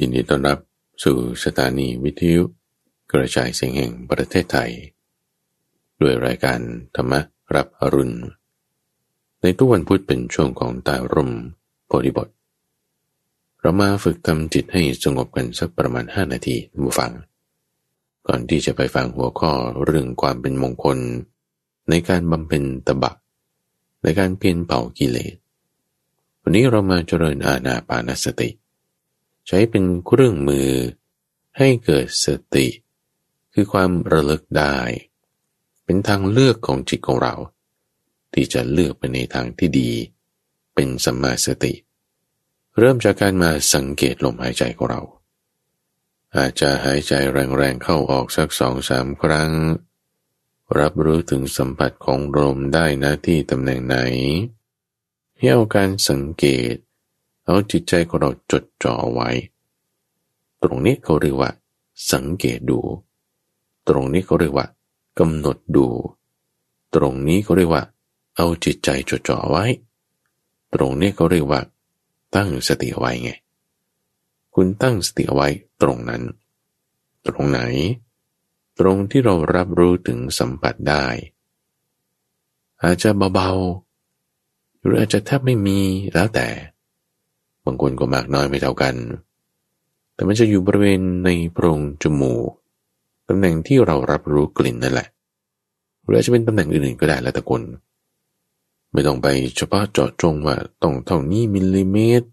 ยินดีต้อนรับสู่สถานีวิทยุกระจายเสียงแห่งประเทศไทย ด้วยรายการธรรมรับอรุณ ในทุกวันพุธเป็นช่วงของตาร่มโพธิบท เรามาฝึกทำจิตให้สงบกันสักประมาณ 5 นาทีมูฟัง ก่อนที่จะไปฟังหัวข้อเรื่องความเป็นมงคล ในการบำเพ็ญตบะ ในการเพียนเผากิเลส วันนี้เรามาเจริญอาณาปานสติ ใช้เป็นเครื่องมือ ให้เกิดสติ คือความระลึกได้ เป็นทางเลือกของจิตของเรา ที่จะเลือกไปในทางที่ดี เป็นสัมมาสติ เริ่มจากการมาสังเกตลมหายใจของเรา อาจจะหายใจแรงๆเข้าออกสักสองสามครั้ง รับรู้ถึงสัมผัสของลมได้นะที่ตำแหน่งไหนให้เอาการสังเกต เอาจิตใจของเราจดจ่อไว้ ตรงนี้เขาเรียกว่า สังเกตดู ตรงนี้เขาเรียกว่ากำหนดดู ตรงนี้เขาเรียกว่า เอาจิตใจจดจ่อไว้ ตรงนี้เขาเรียกว่า ตั้งสติไว้ไง คุณตั้งสติไว้ตรงนั้น ตรงไหน ตรงที่เรารับรู้ถึงสัมผัสได้ อาจจะเบาๆหรืออาจจะแทบไม่มีแล้วแต่ บางคนก็มากน้อยไม่เท่ากัน แต่มันจะอยู่บริเวณในโพรงจมูกตำแหน่งที่เรารับรู้กลิ่นนั่นแหละหรือจะเป็นตำแหน่งอื่นๆก็ได้แล้วแต่คนไม่ต้องไปเฉพาะเจาะจงว่าต้องเท่านี้มิลลิเมตร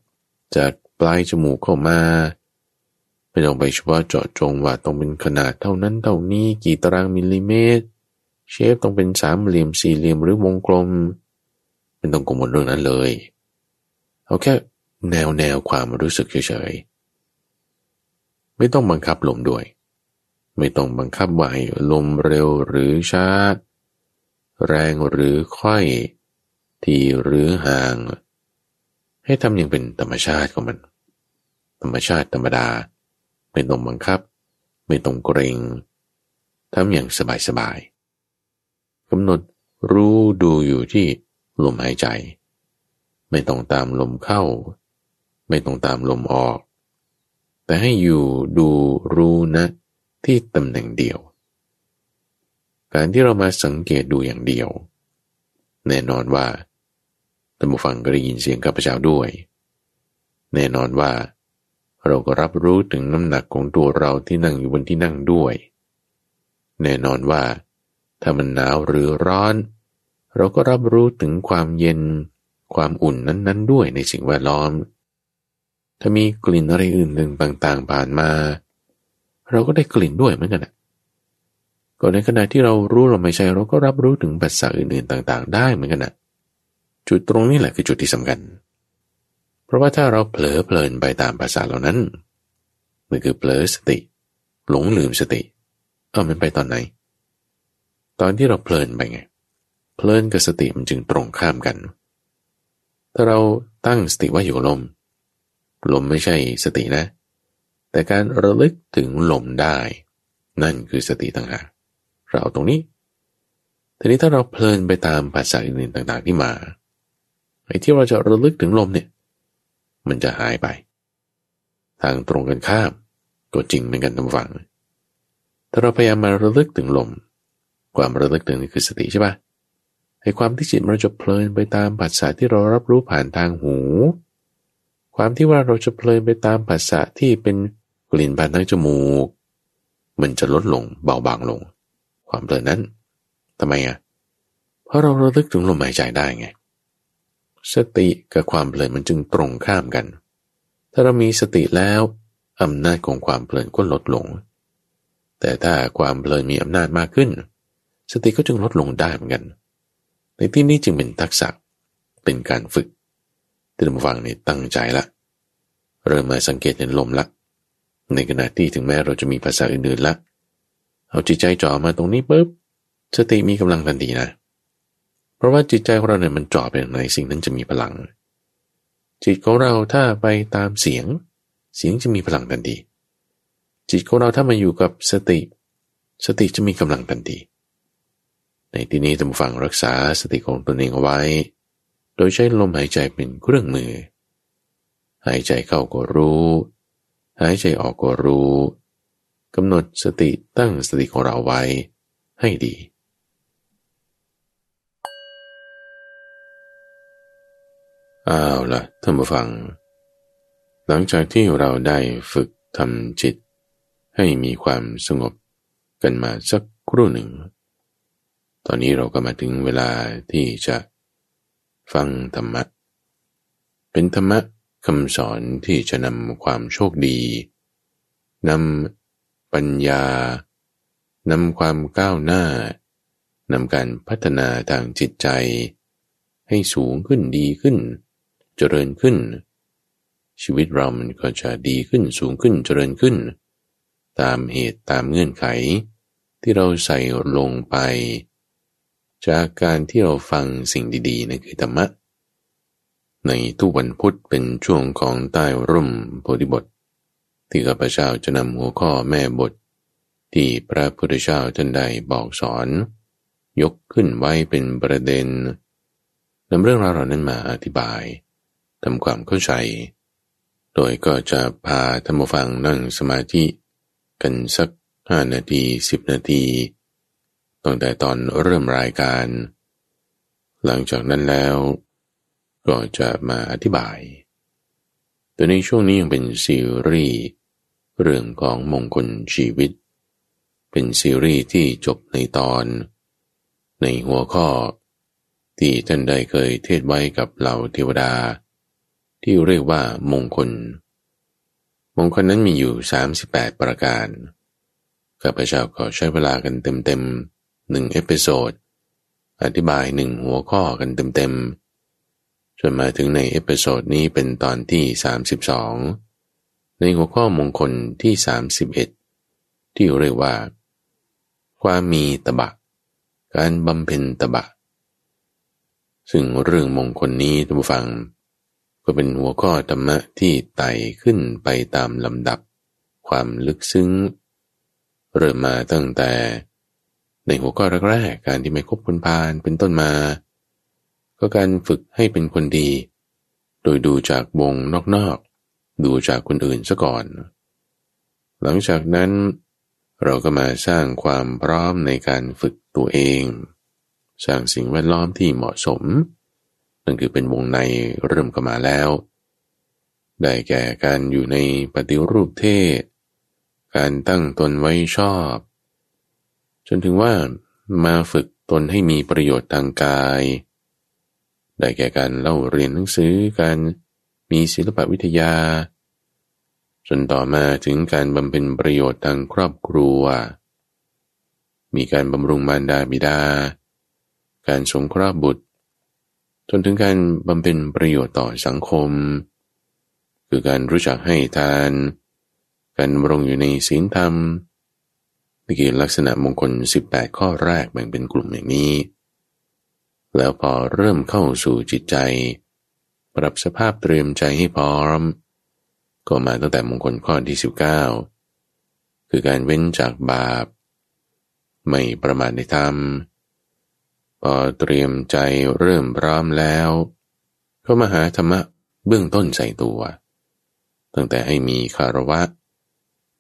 จากปลายจมูกเข้ามา ไม่ต้องไปเฉพาะเจาะจงว่าต้องเป็นขนาดเท่านั้นเท่านี้กี่ตารางมิลลิเมตร เชฟต้องเป็นสามเหลี่ยมสี่เหลี่ยมหรือวงกลม เป็นต้องกังวลเรื่องนั้นเลย เอาแค่ แนวแนวความรู้สึกเฉยๆ ไม่ต้องบังคับลมด้วย ไม่ต้องบังคับว่าให้ลมเร็วหรือช้า แรงหรือค่อย ทีหรือห่าง ให้ทำอย่างเป็นธรรมชาติของมัน ธรรมชาติธรรมดา ไม่ต้องบังคับ ไม่ต้องเกรงทำอย่างสบายๆกำหนดรู้ดูอยู่ที่ลมหายใจ ไม่ต้องตามลมเข้า ไม่ต้องตามลมออก แต่ให้อยู่ดูรู้นะที่ตำแหน่งเดียว การที่เรามาสังเกตดูอย่างเดียว แน่นอนว่าท่านผู้ฟังก็ได้ยินเสียงข้าพเจ้าด้วย แน่นอนว่า เราก็รับรู้ถึงน้ำหนักของตัวเราที่นั่งอยู่บนที่นั่งด้วย แน่นอนว่า ถ้ามันหนาวหรือร้อน เราก็รับรู้ถึงความเย็นความอุ่นนั้น ๆ ด้วยในสิ่งแวดล้อม ถ้ามีกลิ่นอะไรอื่นหนึ่งต่างๆผ่านมา เราก็ได้กลิ่นด้วยเหมือนกันนะก็ในขณะที่เรารู้เราไม่ใช่เราก็รับรู้ถึงปัสสาวะอื่นๆต่าง ๆ ได้เหมือนกันนะจุดตรงนี้แหละคือจุดที่สำคัญ เพราะว่าถ้าเราเผลอเพลินไปตามภาษาเหล่านั้นมันคือเผลอสติ หลงลืมสติ เออมันไปตอนไหน ตอนที่เราเพลินไปไง เพลินกับสติมันจึงตรงข้ามกัน ถ้าเราตั้งสติไว้อยู่ลม ลมไม่ใช่สตินะ แต่การระลึกถึงลมได้ นั่นคือสติต่างหากเราตรงนี้ ทีนี้ถ้าเราเพลินไปตามภาษาอื่นต่าง ๆ ที่มาไอ้ที่เราจะระลึกถึงลมเนี่ย มันจะหายไป ทางตรงกันข้ามก็จริงเหมือนกันทำฟัง ถ้าเราพยายามมาระลึกถึงลม ความระลึกถึงนี่คือสติใช่ปะไอ้ความที่จิตมันจะเพลินไปตามภาษาที่เรารับรู้ผ่านทางหู ความที่ว่าเราจะเพลินไปตามภาษาที่เป็นกลิ่นผ่านทางจมูก มันจะลดลงเบาบางลง ความเพลินนั้นทำไมอะเพราะเราระลึกถึงลมหายใจได้ไง สติกับความเพลินมันจึงตรงข้ามกัน ถ้าเรามีสติแล้วอำนาจของความเพลินก็ลดลง แต่ถ้าความเพลินมีอำนาจมากขึ้น สติก็จึงลดลงได้เหมือนกัน ในที่นี้จึงเป็นทักษะเป็นการฝึก ที่ท่านฟังนี่ตั้งใจละ เริ่มมาสังเกตเห็นลมละ ในขณะที่ถึงแม้เราจะมีภาษาอื่นๆละ เอาจิตใจจ่อมาตรงนี้ปุ๊บสติมีกำลังทันทีนะ เพราะว่าจิตใจของเราเนี่ยมันจ่อไปในสิ่งนั้นจะมีพลัง จิตของเราถ้าไปตามเสียง เสียงจะมีพลังทันที จิตของเราถ้ามาอยู่กับสติ สติจะมีกำลังทันที ในที่นี้ท่านฟังรักษาสติของตนเองเอาไว้ โดยใช้ลมหายใจเป็นเครื่องมือ หายใจเข้าก็รู้ หายใจออกก็รู้กำหนดสติตั้งสติของเราไว้ให้ดี อ้าวล่ะท่านผู้ฟัง หลังจากที่เราได้ฝึกทำจิต ให้มีความสงบกันมาสักครู่หนึ่ง ตอนนี้เราก็มาถึงเวลาที่จะ ฟังธรรมะ เป็นธรรมะคำสอนที่จะนำความโชคดีนำปัญญานำความก้าวหน้านำการพัฒนาทางจิตใจ ให้สูงขึ้นดีขึ้น เจริญขึ้น ชีวิตเรามันก็จะดีขึ้นสูงขึ้นเจริญขึ้น ตามเหตุตามเงื่อนไข ที่เราใส่ลงไป จากการที่เราฟังสิ่งดีๆนั่นคือธรรมะ ในทุกวันพุธเป็นช่วงของใต้ร่มโพธิบท ที่ข้าพเจ้าจะนำหัวข้อแม่บท ที่พระพุทธเจ้าท่านได้บอกสอน ยกขึ้นไว้เป็นประเด็นนำเรื่องราวเหล่านั้นมาอธิบายทำความเข้าใจ โดยก็จะพาท่านผู้ฟังนั่งสมาธิ กันสักห้านาทีสิบนาที ตั้งแต่ตอนเริ่มรายการ หลังจากนั้นแล้วก็จะมาอธิบายแต่ในช่วงนี้ยังเป็นซีรีส์เรื่องของมงคลชีวิต เป็นซีรีส์ที่จบในตอน ในหัวข้อ ที่ท่านได้เคยเทศไว้กับเหล่าเทวดา ที่เรียกว่ามงคล มงคลนั้นมีอยู่ 38 ประการข้าพเจ้าก็ใช้เวลากันเต็มๆ หนึ่ง episode อธิบายหนึ่งหัวข้อกันเต็มๆจนมาถึงใน episode นี้เป็นตอนที่ 32 ในหัวข้อมงคลที่ 31 ที่เรียกว่า ความมีตบะ การบำเพ็ญตบะ ซึ่งเรื่องมงคลนี้ท่านผู้ฟัง ก็เป็นหัวข้อธรรมะที่ไต่ขึ้นไปตามลำดับ ความลึกซึ้ง เริ่มมาตั้งแต่ ในหัวข้อแรกๆการที่ไม่คบคนพาลเป็นต้นมา ก็การฝึกให้เป็นคนดี โดยดูจากวงนอกๆ ดูจากคนอื่นซะก่อน หลังจากนั้น เราก็มาสร้างความพร้อมในการฝึกตัวเอง สร้างสิ่งแวดล้อมที่เหมาะสม นั่นคือเป็นวงในเริ่มก็มาแล้ว ได้แก่การอยู่ในปฏิรูปเทศ การตั้งตนไว้ชอบ จนถึงว่ามาฝึกตนให้มีประโยชน์ทางกาย ได้แก่การเล่าเรียนหนังสือการมีศิลปวิทยา จนต่อมาถึงการบำเพ็ญประโยชน์ทางครอบครัว มีการบำรุงมารดาบิดา การสงเคราะห์บุตร จนถึงการบำเพ็ญประโยชน์ต่อสังคม คือการรู้จักให้ทาน การบำรงอยู่ในศีลธรรม นี่คือลักษณะมงคล 18 ข้อแรกแบ่งเป็นกลุ่มอย่างนี้ แล้วพอเริ่มเข้าสู่จิตใจ ปรับสภาพเตรียมใจให้พร้อม ก็มาตั้งแต่มงคลข้อที่ 19 คือการเว้นจากบาป ไม่ประมาทในธรรม พอเตรียมใจเริ่มพร้อมแล้ว ก็มาหาธรรมะเบื้องต้นใส่ตัว ตั้งแต่ให้มีคารวะ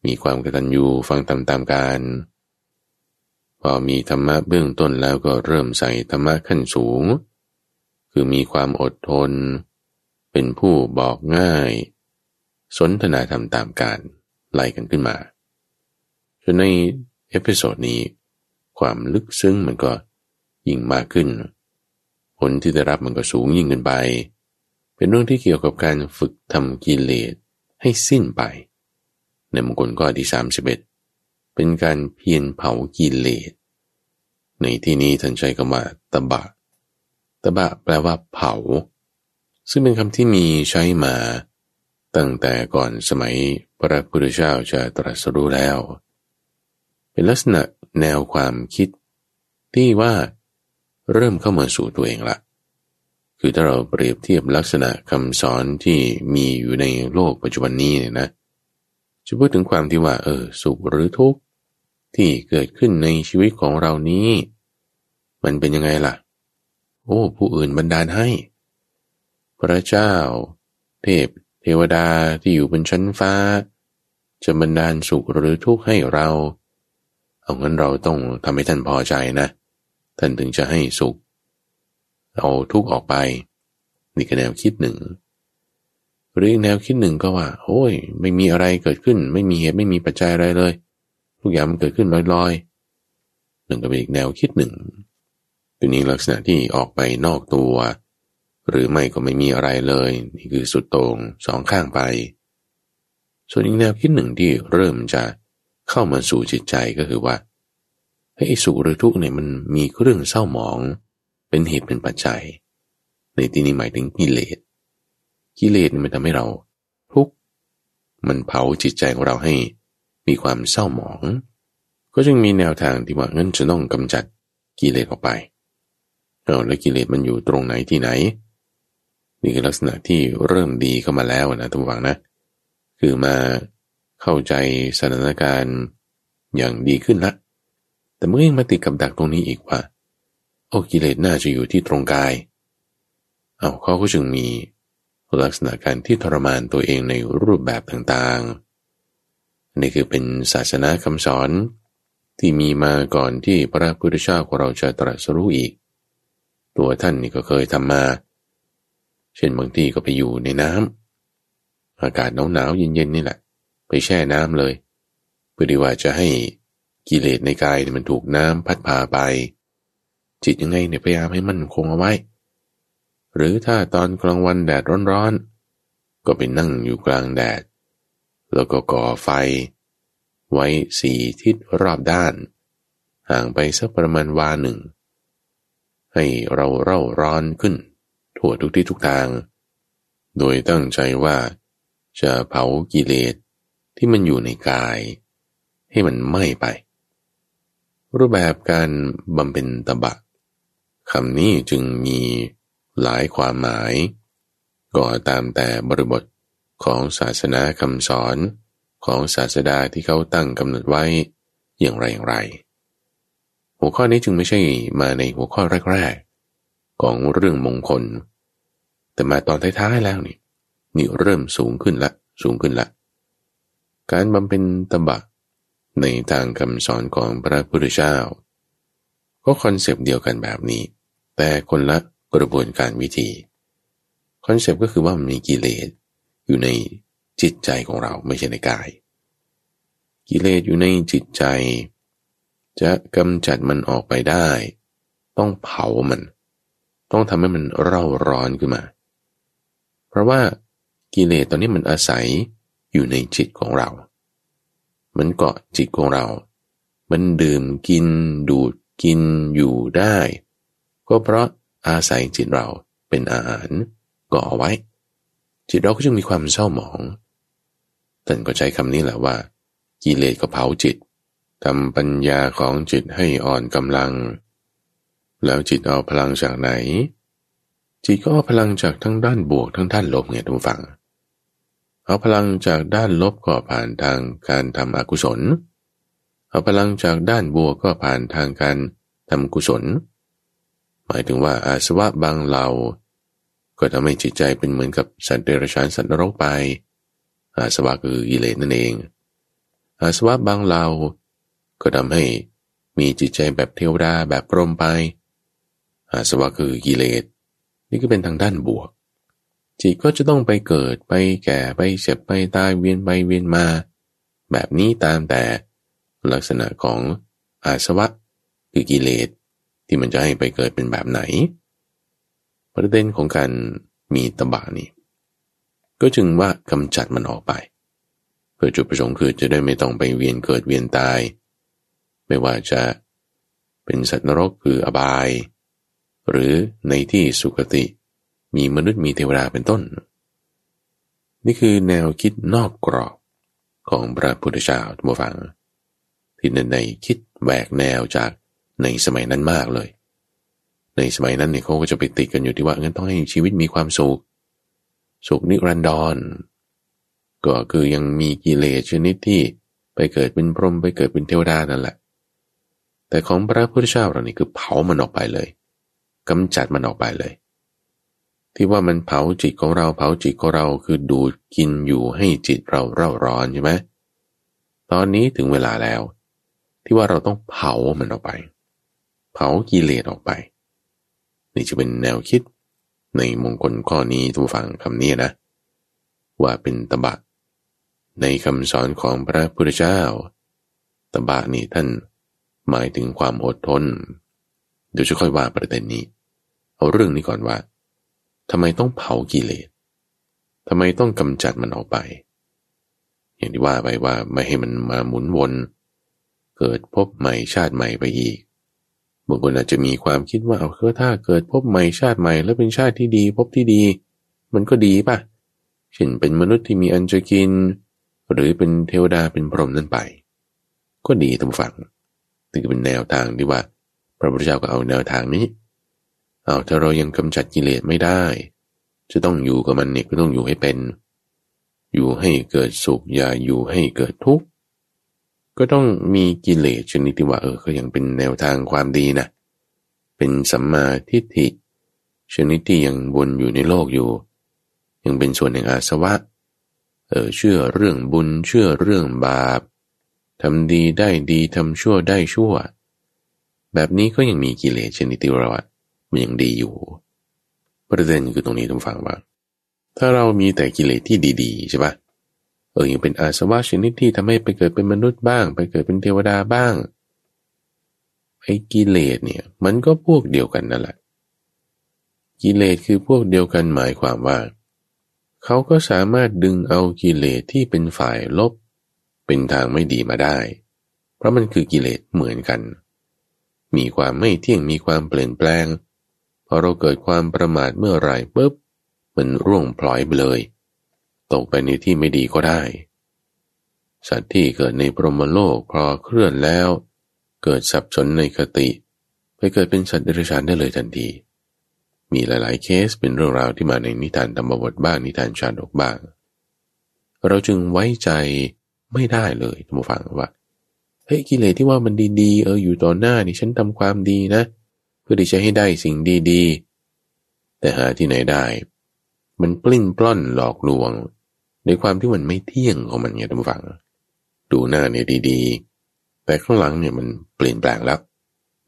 มีความกตัญญูฟังตามตามการ พอมีธรรมะเบื้องต้นแล้วก็เริ่มใส่ธรรมะขั้นสูง คือมีความอดทน เป็นผู้บอกง่าย สนทนาธรรมตามการไล่กันขึ้นมาจนใน episode นี้ ความลึกซึ้งมันก็ยิ่งมากขึ้น ผลที่ได้รับมันก็สูงยิ่งขึ้นไป เป็นเรื่องที่เกี่ยวกับการฝึกทำกิเลสให้สิ้นไป ในมงคลข้อที่31เป็นการเพียรเผากิเลส ในที่นี้ท่านใช้คำว่าตบะ ตบะแปลว่าเผา ซึ่งเป็นคำที่มีใช้มา ตั้งแต่ก่อนสมัยพระพุทธเจ้าจะตรัสรู้แล้ว เป็นลักษณะแนวความคิด ที่ว่าเริ่มเข้ามาสู่ตัวเองละ คือถ้าเราเปรียบเทียบลักษณะคำสอนที่มีอยู่ในโลกปัจจุบันนี้เนี่ยนะ จะพูดถึงความที่ว่าเออสุขหรือทุกข์ที่เกิดขึ้นในชีวิตของเรานี้ มันเป็นยังไงล่ะ โอ้ ผู้อื่นบันดาลให้ พระเจ้า เทพ เทวดาที่อยู่บนชั้นฟ้า จะบันดาลสุขหรือทุกข์ให้เรา เอางั้นเราต้องทำให้ท่านพอใจนะ ท่านถึงจะให้สุข เอาทุกข์ออกไป นี่ก็แนวคิดหนึ่ง หรือแนวคิดหนึ่งก็ว่า โอ้ย ไม่มีอะไรเกิดขึ้น ไม่มีเหตุไม่มีปัจจัยอะไรเลย ทุกอย่างมันเกิดขึ้นลอยๆหนึ่งก็เป็นอีกแนวคิดหนึ่งตัวนี้ลักษณะที่ออกไปนอกตัว หรือไม่ก็ไม่มีอะไรเลย นี่คือสุดตรงสองข้างไป ส่วนอีกแนวคิดหนึ่งที่เริ่มจะเข้ามาสู่จิตใจก็คือว่าให้สุขหรือทุกข์เนี่ยมันมีเรื่องเศร้าหมอง เป็นเหตุเป็นปัจจัย ในที่นี้หมายถึงกิเลส กิเลสมันทำให้เราทุกข์มันเผาจิตใจของเราให้มีความเศร้าหมอง ก็จึงมีแนวทางที่ว่างั้นจะต้องกำจัดกิเลสออกไปเอาแล้วกิเลสมันอยู่ตรงไหนที่ไหน นี่คือลักษณะที่เริ่มดีเข้ามาแล้วนะทุกฝังนะ คือมาเข้าใจสถานการณ์อย่างดีขึ้นละ แต่เมื่อยังมาติดกับดักตรงนี้อีกว่า โอ้กิเลสน่าจะอยู่ที่ตรงกาย เอาเขาก็จึงมี ลักษณะการที่ทรมานตัวเองในรูปแบบต่างๆ นี่คือเป็นศาสนาคำสอนที่มีมาก่อนที่พระพุทธเจ้าของเราจะตรัสรู้อีก ตัวท่านนี่ก็เคยทำมา เช่นบางที่ก็ไปอยู่ในน้ำอากาศหนาวๆเย็นๆนี่แหละ ไปแช่น้ำเลย เพื่อที่ว่าจะให้กิเลสในกายมันถูกน้ำพัดพาไป จิตยังไงเนี่ยพยายามให้มันคงเอาไว้ หรือถ้าตอนกลางวันแดดร้อนๆ ก็ไปนั่งอยู่กลางแดด แล้วก็ก่อไฟ ไว้สี่ทิศรอบด้าน ห่างไปสักประมาณวาหนึ่ง ให้เราเร่าร้อนขึ้น ทั่วทุกที่ทุกทาง โดยตั้งใจว่าจะเผากิเลสที่มันอยู่ในกาย ให้มันไหม้ไป รูปแบบการบำเพ็ญตบะคำนี้จึงมี หลายความหมาย ก็ตามแต่บริบทของศาสนาคำสอนของศาสดาที่เขาตั้งกำหนดไว้อย่างไรอย่างไร หัวข้อนี้จึงไม่ใช่มาในหัวข้อแรกๆ ของเรื่องมงคล แต่มาตอนท้ายๆแล้วนี่นี่เริ่มสูงขึ้นละ สูงขึ้นละ การบำเพ็ญตบะในทางคำสอนของพระพุทธเจ้าก็ concept เดียวกันแบบนี้ แต่คนละ กระบวนการวิธี concept ก็คือว่ามันมีกิเลสอยู่ในจิตใจของเราไม่ใช่ในกาย กิเลสอยู่ในจิตใจ จะกำจัดมันออกไปได้ ต้องเผามัน ต้องทำให้มันเร่าร้อนขึ้นมา เพราะว่ากิเลสตอนนี้มันอาศัยอยู่ในจิตของเรา มันเกาะจิตของเรา มันดื่มกินดูดกินอยู่ได้ ก็เพราะ อาศัยจิตเราเป็นอาหารก่อไว้ จิตเราก็จึงมีความเศร้าหมองท่านก็ใช้คำนี้แหละว่า กิเลสก็เผาจิตทำปัญญาของจิตให้อ่อนกำลัง แล้วจิตเอาพลังจากไหน จิตก็เอาพลังจากทั้งด้านบวกทั้งด้านลบเนี่ยทุกฝั่งเอาพลังจากด้านลบก็ผ่านทางการทำอกุศล เอาพลังจากด้านบวกก็ผ่านทางการทำกุศล หมายถึงว่าอาสวะบางเหล่า ก็ทำให้จิตใจเป็นเหมือนกับสัตว์เดรัจฉานสัตว์นรกไป อาสวะคือกิเลสนั่นเอง อาสวะบางเหล่า ก็ทำให้มีจิตใจแบบเทวดาแบบพรหมไป อาสวะคือกิเลส นี่ก็เป็นทางด้านบวก จิตก็จะต้องไปเกิดไปแก่ไปเจ็บไปตายเวียนไปเวียนมา แบบนี้ตามแต่ลักษณะของอาสวะคือกิเลส ที่มันจะให้ไปเกิดเป็นแบบไหน ประเด็นของการมีตบะนี่ ก็จึงว่ากำจัดมันออกไป เพื่อจุดประสงค์คือจะได้ไม่ต้องไปเวียนเกิดเวียนตาย ไม่ว่าจะเป็นสัตว์นรกคืออบาย หรือในที่สุคติ มีมนุษย์มีเทวดาเป็นต้น นี่คือแนวคิดนอกกรอบของพระพุทธเจ้าทุกฝัง ที่ในคิดแหวกแนวจาก ในสมัยนั้นมากเลย ในสมัยนั้นเนี่ยเขาก็จะไปติดกันอยู่ที่ว่างั้นต้องให้ชีวิตมีความสุข สุขนิรันดร ก็คือยังมีกิเลสชนิดที่ไปเกิดเป็นพรหมไปเกิดเป็นเทวดานั่นแหละ แต่ของพระพุทธเจ้าเรานี่คือเผามันออกไปเลยกำจัดมันออกไปเลย ที่ว่ามันเผาจิตของเราเผาจิตของเราคือดูดกินอยู่ให้จิตเราเร่าร้อนใช่ไหมตอนนี้ถึงเวลาแล้ว ที่ว่าเราต้องเผามันออกไป เผากิเลสออกไป นี่จะเป็นแนวคิดในมงคลข้อนี้ทุกฝังคำนี้นะ ว่าเป็นตบะ ในคำสอนของพระพุทธเจ้า ตบะนี่ท่านหมายถึงความอดทน เดี๋ยวจะค่อยว่าประเด็นนี้ เอาเรื่องนี้ก่อนว่าทำไมต้องเผากิเลสทำไมต้องกำจัดมันออกไป อย่างที่ว่าไปว่าไม่ให้มันมาหมุนวน เกิดพบใหม่ชาติใหม่ไปอีก บางคนอาจจะมีความคิดว่าเอาคือถ้าเกิดพบใหม่ชาติใหม่ แล้วเป็นชาติที่ดี พบที่ดี มันก็ดีป่ะเช่นเป็นมนุษย์ที่มีอันจะกิน หรือเป็นเทวดาเป็นพรหมนั่นไป ก็ดีตรงฝั่งถึงเป็นแนวทางที่ว่า พระพุทธเจ้าก็เอาแนวทางนี้ เอาถ้าเรายังกำจัดกิเลสไม่ได้ จะต้องอยู่กับมันเนี่ยก็ต้องอยู่ให้เป็น อยู่ให้เกิดสุขอย่าอยู่ให้เกิดทุกข์ ก็ต้องมีกิเลสชนิดที่ว่าเออก็ยังเป็นแนวทางความดีนะ เป็นสัมมาทิฏฐิ ชนิดที่ยังวนอยู่ในโลกอยู่ ยังเป็นส่วนแห่งอาสวะ เออเชื่อเรื่องบุญเชื่อเรื่องบาปทำดีได้ดีทำชั่วได้ชั่ว แบบนี้ก็ยังมีกิเลสชนิดที่เราอะมันยังดีอยู่ ประเด็นคือตรงนี้ต้องฟังว่า ถ้าเรามีแต่กิเลสที่ดีๆใช่ปะ เออยังเป็นอาสวะชนิดที่ทำให้ไปเกิดเป็นมนุษย์บ้าง ไปเกิดเป็นเทวดาบ้างไอ้กิเลสเนี่ย มันก็พวกเดียวกันนั่นแหละ กิเลสคือพวกเดียวกันหมายความว่า เขาก็สามารถดึงเอากิเลสที่เป็นฝ่ายลบ เป็นทางไม่ดีมาได้ เพราะมันคือกิเลสเหมือนกัน มีความไม่เที่ยงมีความเปลี่ยนแปลงพอเราเกิดความประมาทเมื่อไรปุ๊บมันร่วงพลอยไปเลย ตกไปในที่ไม่ดีก็ได้ สัตว์ที่เกิดในพรหมโลกพอเคลื่อนแล้ว เกิดสับสนในคติ ไปเกิดเป็นสัตว์เดรัจฉานได้เลยทันที มีหลาย ๆ เคสเป็นเรื่องราวที่มาในนิทานธรรมบทบ้างนิทานชาดกบ้าง เราจึงไว้ใจไม่ได้เลยท่านผู้ฟังว่าเฮ้ยกิเลสที่ว่ามันดีๆ เอออยู่ต่อหน้านี่ฉันทำความดีนะ เพื่อที่จะให้ได้สิ่งดีๆ แต่หาที่ไหนได้ มันปลิ้นปล้อนหลอกลวง ในความที่มันไม่เที่ยงของมันเนี่ยท่านผู้ฟัง ดูหน้าเนี่ยดีๆ แต่ข้างหลังเนี่ยมันเปลี่ยนแปลงแล้ว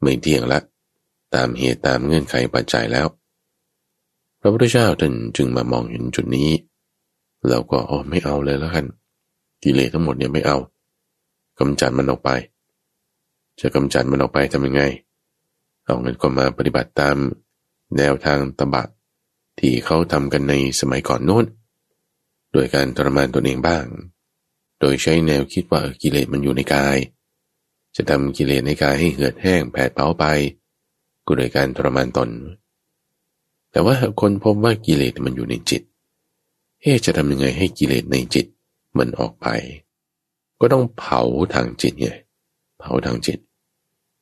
ไม่เที่ยงแล้วตามเหตุตามเงื่อนไขปัจจัยแล้ว พระพุทธเจ้าท่านจึงมามองเห็นจุดนี้เราก็อ๋อไม่เอาเลยแล้วกันกิเลสทั้งหมดเนี่ยไม่เอากำจัดมันออกไป จะกำจัดมันออกไปทำยังไง เอาเงินก็มาปฏิบัติตามแนวทางตบะที่เขาทำกันในสมัยก่อนโน้น โดยการทรมานตนเองบ้าง โดยใช้แนวคิดว่ากิเลสมันอยู่ในกาย จะทำกิเลสในกายให้เหือดแห้งแผดเผาไป ก็โดยการทรมานตน แต่ว่าคนพบว่ากิเลสมันอยู่ในจิตเฮ้จะทำยังไงให้กิเลสในจิตมันออกไป ก็ต้องเผาทางจิตไงเผาทางจิต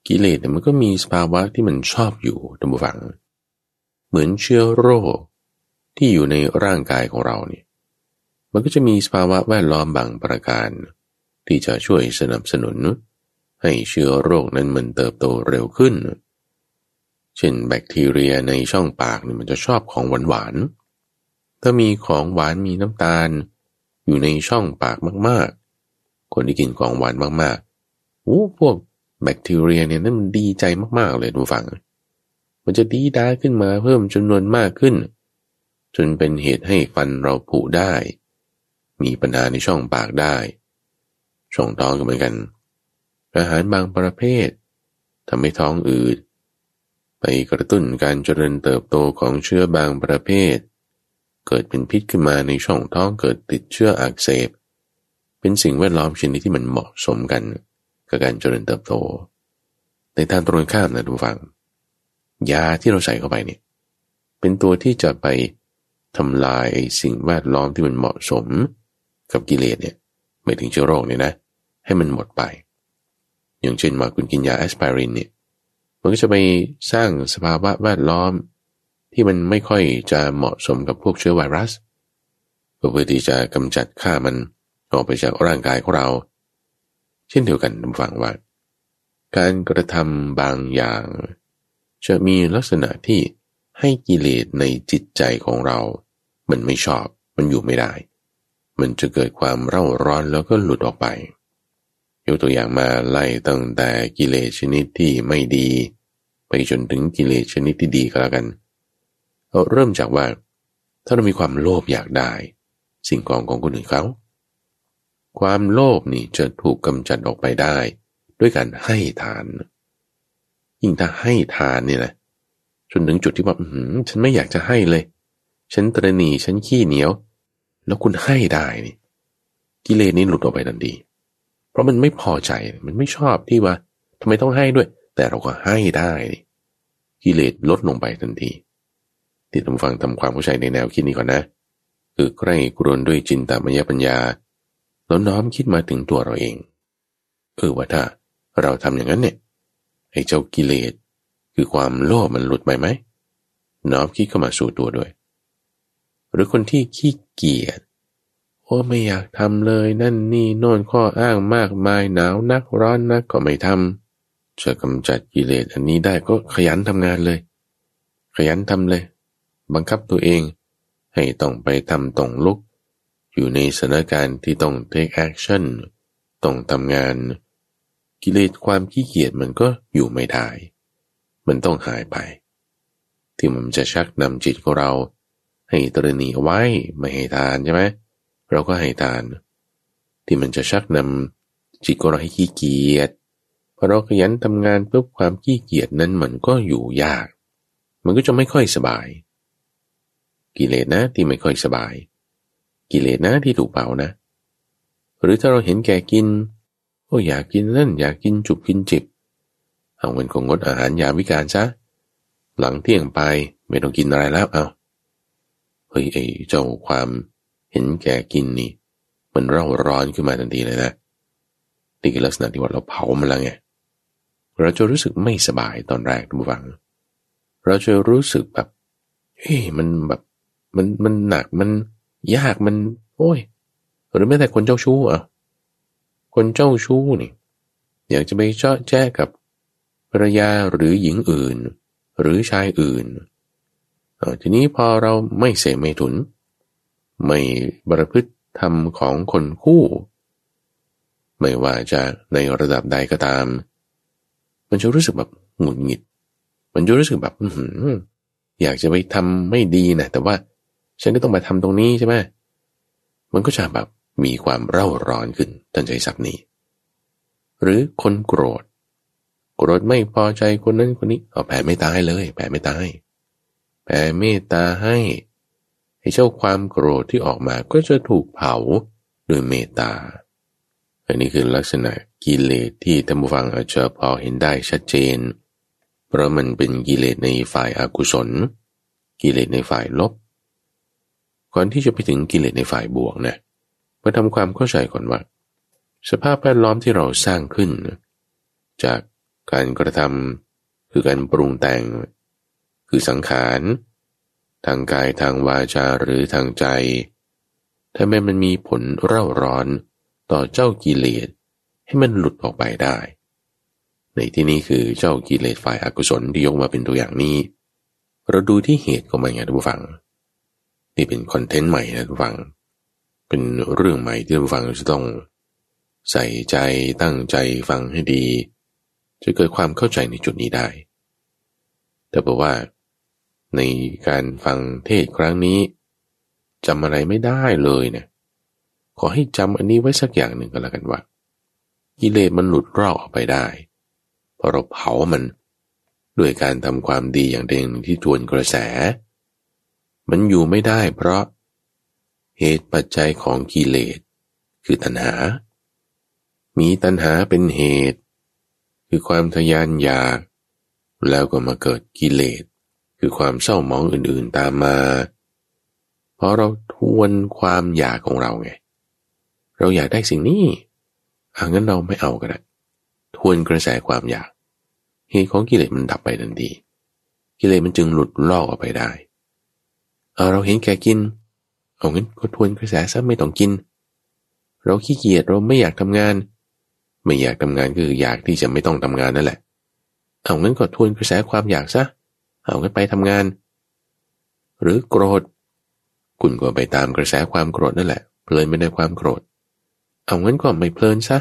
กิเลสมันก็มีสภาวะที่มันชอบอยู่ตัมบูฟัง เหมือนเชื้อโรคที่อยู่ในร่างกายของเราเนี่ย มันก็จะมีสภาวะแวดล้อมบางประการ ที่จะช่วยสนับสนุน ให้เชื้อโรคนั้นมันเติบโตเร็วขึ้น เช่นแบคทีเรียในช่องปากนี่มันจะชอบของหวานหวานถ้ามีของหวานมีน้ำตาล อยู่ในช่องปากมากๆ คนที่กินของหวานมากๆโอ้พวกแบคทีเรียเนี่ยนั่นมันดีใจมากๆเลยดูฟัง มันจะดีด้าขึ้นมาเพิ่มจำนวนมากขึ้น จนเป็นเหตุให้ฟันเราผุได้ มีปัญหาในช่องปากได้ ช่องท้องก็เหมือนกัน อาหารบางประเภททำให้ท้องอืด ไปกระตุ้นการเจริญเติบโตของเชื้อบางประเภท เกิดเป็นพิษขึ้นมาในช่องท้องเกิดติดเชื้ออักเสบ เป็นสิ่งแวดล้อมชนิดที่มันเหมาะสมกันกับการเจริญเติบโต ในทางตรงข้ามนะทุกฝัง ยาที่เราใส่เข้าไปเนี่ยเป็นตัวที่จะไปทำลายสิ่งแวดล้อมที่มันเหมาะสม กับกิเลสเนี่ยไม่ถึงเชื้อโรคเนี่ยนะ ให้มันหมดไป อย่างเช่นว่าคุณกินยาแอสไพรินเนี่ยมันก็จะไปสร้างสภาวะแวดล้อม ที่มันไม่ค่อยจะเหมาะสมกับพวกเชื้อไวรัสเพื่อที่จะกำจัดฆ่ามันออกไปจากร่างกายของเรา เช่นเดียวกันฟังว่า การกระทำบางอย่าง จะมีลักษณะที่ให้กิเลสในจิตใจของเรา มันไม่ชอบมันอยู่ไม่ได้ มันจะเกิดความเร่าร้อนแล้วก็หลุดออกไป ยกตัวอย่างมาไล่ตั้งแต่กิเลสชนิดที่ไม่ดี ไปจนถึงกิเลสชนิดที่ดีก็แล้วกันเราเริ่มจากว่า ถ้าเรามีความโลภอยากได้ สิ่งของของคนอื่นเขา ความโลภนี่จะถูกกำจัดออกไปได้ ด้วยการให้ทาน ยิ่งถ้าให้ทานเนี่ยนะจนถึงจุดที่ว่าฉันไม่อยากจะให้เลย ฉันตรณีฉันขี้เหนียว แล้วคุณให้ได้นี่กิเลสนี้หลุดออกไปทันทีเพราะมันไม่พอใจมันไม่ชอบที่ว่าทำไมต้องให้ด้วย แต่เราก็ให้ได้กิเลสลดลงไปทันที ที่ทำฟังทำความเข้าใจในแนวคิดนี้ก่อนนะ คือใกล้กรนด้วยจินตามยปัญญา แล้วน้อมคิดมาถึงตัวเราเองเออว่าถ้าเราทำอย่างนั้นเนี่ยไอ้เจ้ากิเลสคือความโลภมันหลุดไปไหมน้อมคิดเข้ามาสู่ตัวด้วย หรือคนที่ขี้เกียจโอ้ไม่อยากทำเลยนั่นนี่โน่นข้ออ้างมากมายหนาวนักร้อนนักก็ไม่ทำจะกำจัดกิเลสอันนี้ได้ก็ขยันทำงานเลย ขยันทำเลย บังคับตัวเอง ให้ต้องไปทำต้องลุก อยู่ในสถานการณ์ที่ต้อง take action ต้องทำงาน กิเลสความขี้เกียจมันก็อยู่ไม่ได้ มันต้องหายไป ที่มันจะชักนำจิตของเรา ให้ตรณีเอาไว้ไม่ให้ทานใช่ไหมเราก็ให้ทาน ที่มันจะชักนำจิตของเราให้ขี้เกียจพอเราขยันทำงานเพื่อความขี้เกียจนั้นมันก็อยู่ยาก มันก็จะไม่ค่อยสบาย กิเลสนะที่ไม่ค่อยสบาย กิเลสนะที่ถูกเผานะ หรือถ้าเราเห็นแก่กินโอ้อยากกินนั่นอยากกินจุบกินจิบเอาเงินของงดอาหารยาวิการซะหลังเที่ยงไปไม่ต้องกินอะไรแล้วเอา ฮ้ยไอ้เจ้าความเห็นแก่กินนี่ มันเร่าร้อนขึ้นมาทันทีเลยนะนี่คือลักษณะที่ว่าเราเผามันแล้วไงเราจะรู้สึกไม่สบายตอนแรกทุกฝัง เราจะรู้สึกแบบเฮ้ยมันแบบมันมันหนักมันยากมัน โอ้ย หรือแม้แต่คนเจ้าชู้อะคนเจ้าชู้นี่ อยากจะไปเจาะแจ้กับภรรยาหรือหญิงอื่น หรือชายอื่น ทีนี้พอเราไม่เสไม่ถุน ไม่บรพฤติธรรมของคนคู่ ไม่ว่าจะในระดับใดก็ตาม มันจะรู้สึกแบบหงุดหงิด มันจะรู้สึกแบบอยากจะไปทำไม่ดีนะแต่ว่าฉันก็ต้องมาทำตรงนี้ใช่ไหมมันก็จะแบบมีความเร่าร้อนขึ้นตั้งใจสับนี้ หรือคนโกรธ โกรธไม่พอใจคนนั้นคนนี้เอาแผ่ไม่ตายเลย แผ่ไม่ตาย แผ่เมตตาให้ไอ้เจ้าความโกรธที่ออกมาก็จะถูกเผาด้วยเมตตา อันนี้คือลักษณะกิเลสที่ท่านผู้ฟังอาจจะพอเห็นได้ชัดเจน เพราะมันเป็นกิเลสในฝ่ายอากุศล กิเลสในฝ่ายลบ ก่อนที่จะไปถึงกิเลสในฝ่ายบวกนะมาทำความเข้าใจก่อนว่า สภาพแวดล้อมที่เราสร้างขึ้น จากการกระทำคือการปรุงแต่ง คือสังขาร ทางกายทางวาจาหรือทางใจถ้าแม้มันมีผลเร่าร้อนต่อเจ้ากิเลสให้มันหลุดออกไปได้ ในที่นี้คือเจ้ากิเลสฝ่ายอากุศลที่ยกมาเป็นตัวอย่างนี้ เราดูที่เหตุก็มาไงทุกฝัง นี่เป็นคอนเทนต์ใหม่นะทุกฝัง เป็นเรื่องใหม่ที่ทุกฝังจะต้อง ใส่ใจตั้งใจฟังให้ดี จะเกิดความเข้าใจในจุดนี้ได้ แต่บอกว่า ในการฟังเทศครั้งนี้จำอะไรไม่ได้เลยเนี่ยขอให้จำอันนี้ไว้สักอย่างหนึ่งก็แล้วกันว่า กิเลสมันหลุดรอกออกไปได้พอเราเผามันด้วยการทำความดีอย่างเด่งที่ทวนกระแส มันอยู่ไม่ได้เพราะเหตุปัจจัยของกิเลส คือตัณหา มีตัณหาเป็นเหตุ คือความทยานอยาก แล้วก็มาเกิดกิเลส คือความเศร้ามองอื่นๆตามมา เพราะเราทวนความอยากของเราไง เราอยากได้สิ่งนี้อางั้นเราไม่เอาก็ได้ทวนกระแสความอยาก เหตุของกิเลสมันดับไปทันที กิเลสมันจึงหลุดลอกออกไปได้เอาเราเห็นแก่กิน เอางั้นก็ทวนกระแสซะไม่ต้องกิน เราขี้เกียจเราไม่อยากทำงาน ไม่อยากทำงานคืออยากที่จะไม่ต้องทำงานนั่นแหละ เอางั้นก็ทวนกระแสความอยากซะ เอากันไปทำงาน หรือโกรธ คุณก็ไปตามกระแสความโกรธนั่นแหละ เพลินไปในความโกรธ เอางั้นก็ไม่เพลินซะ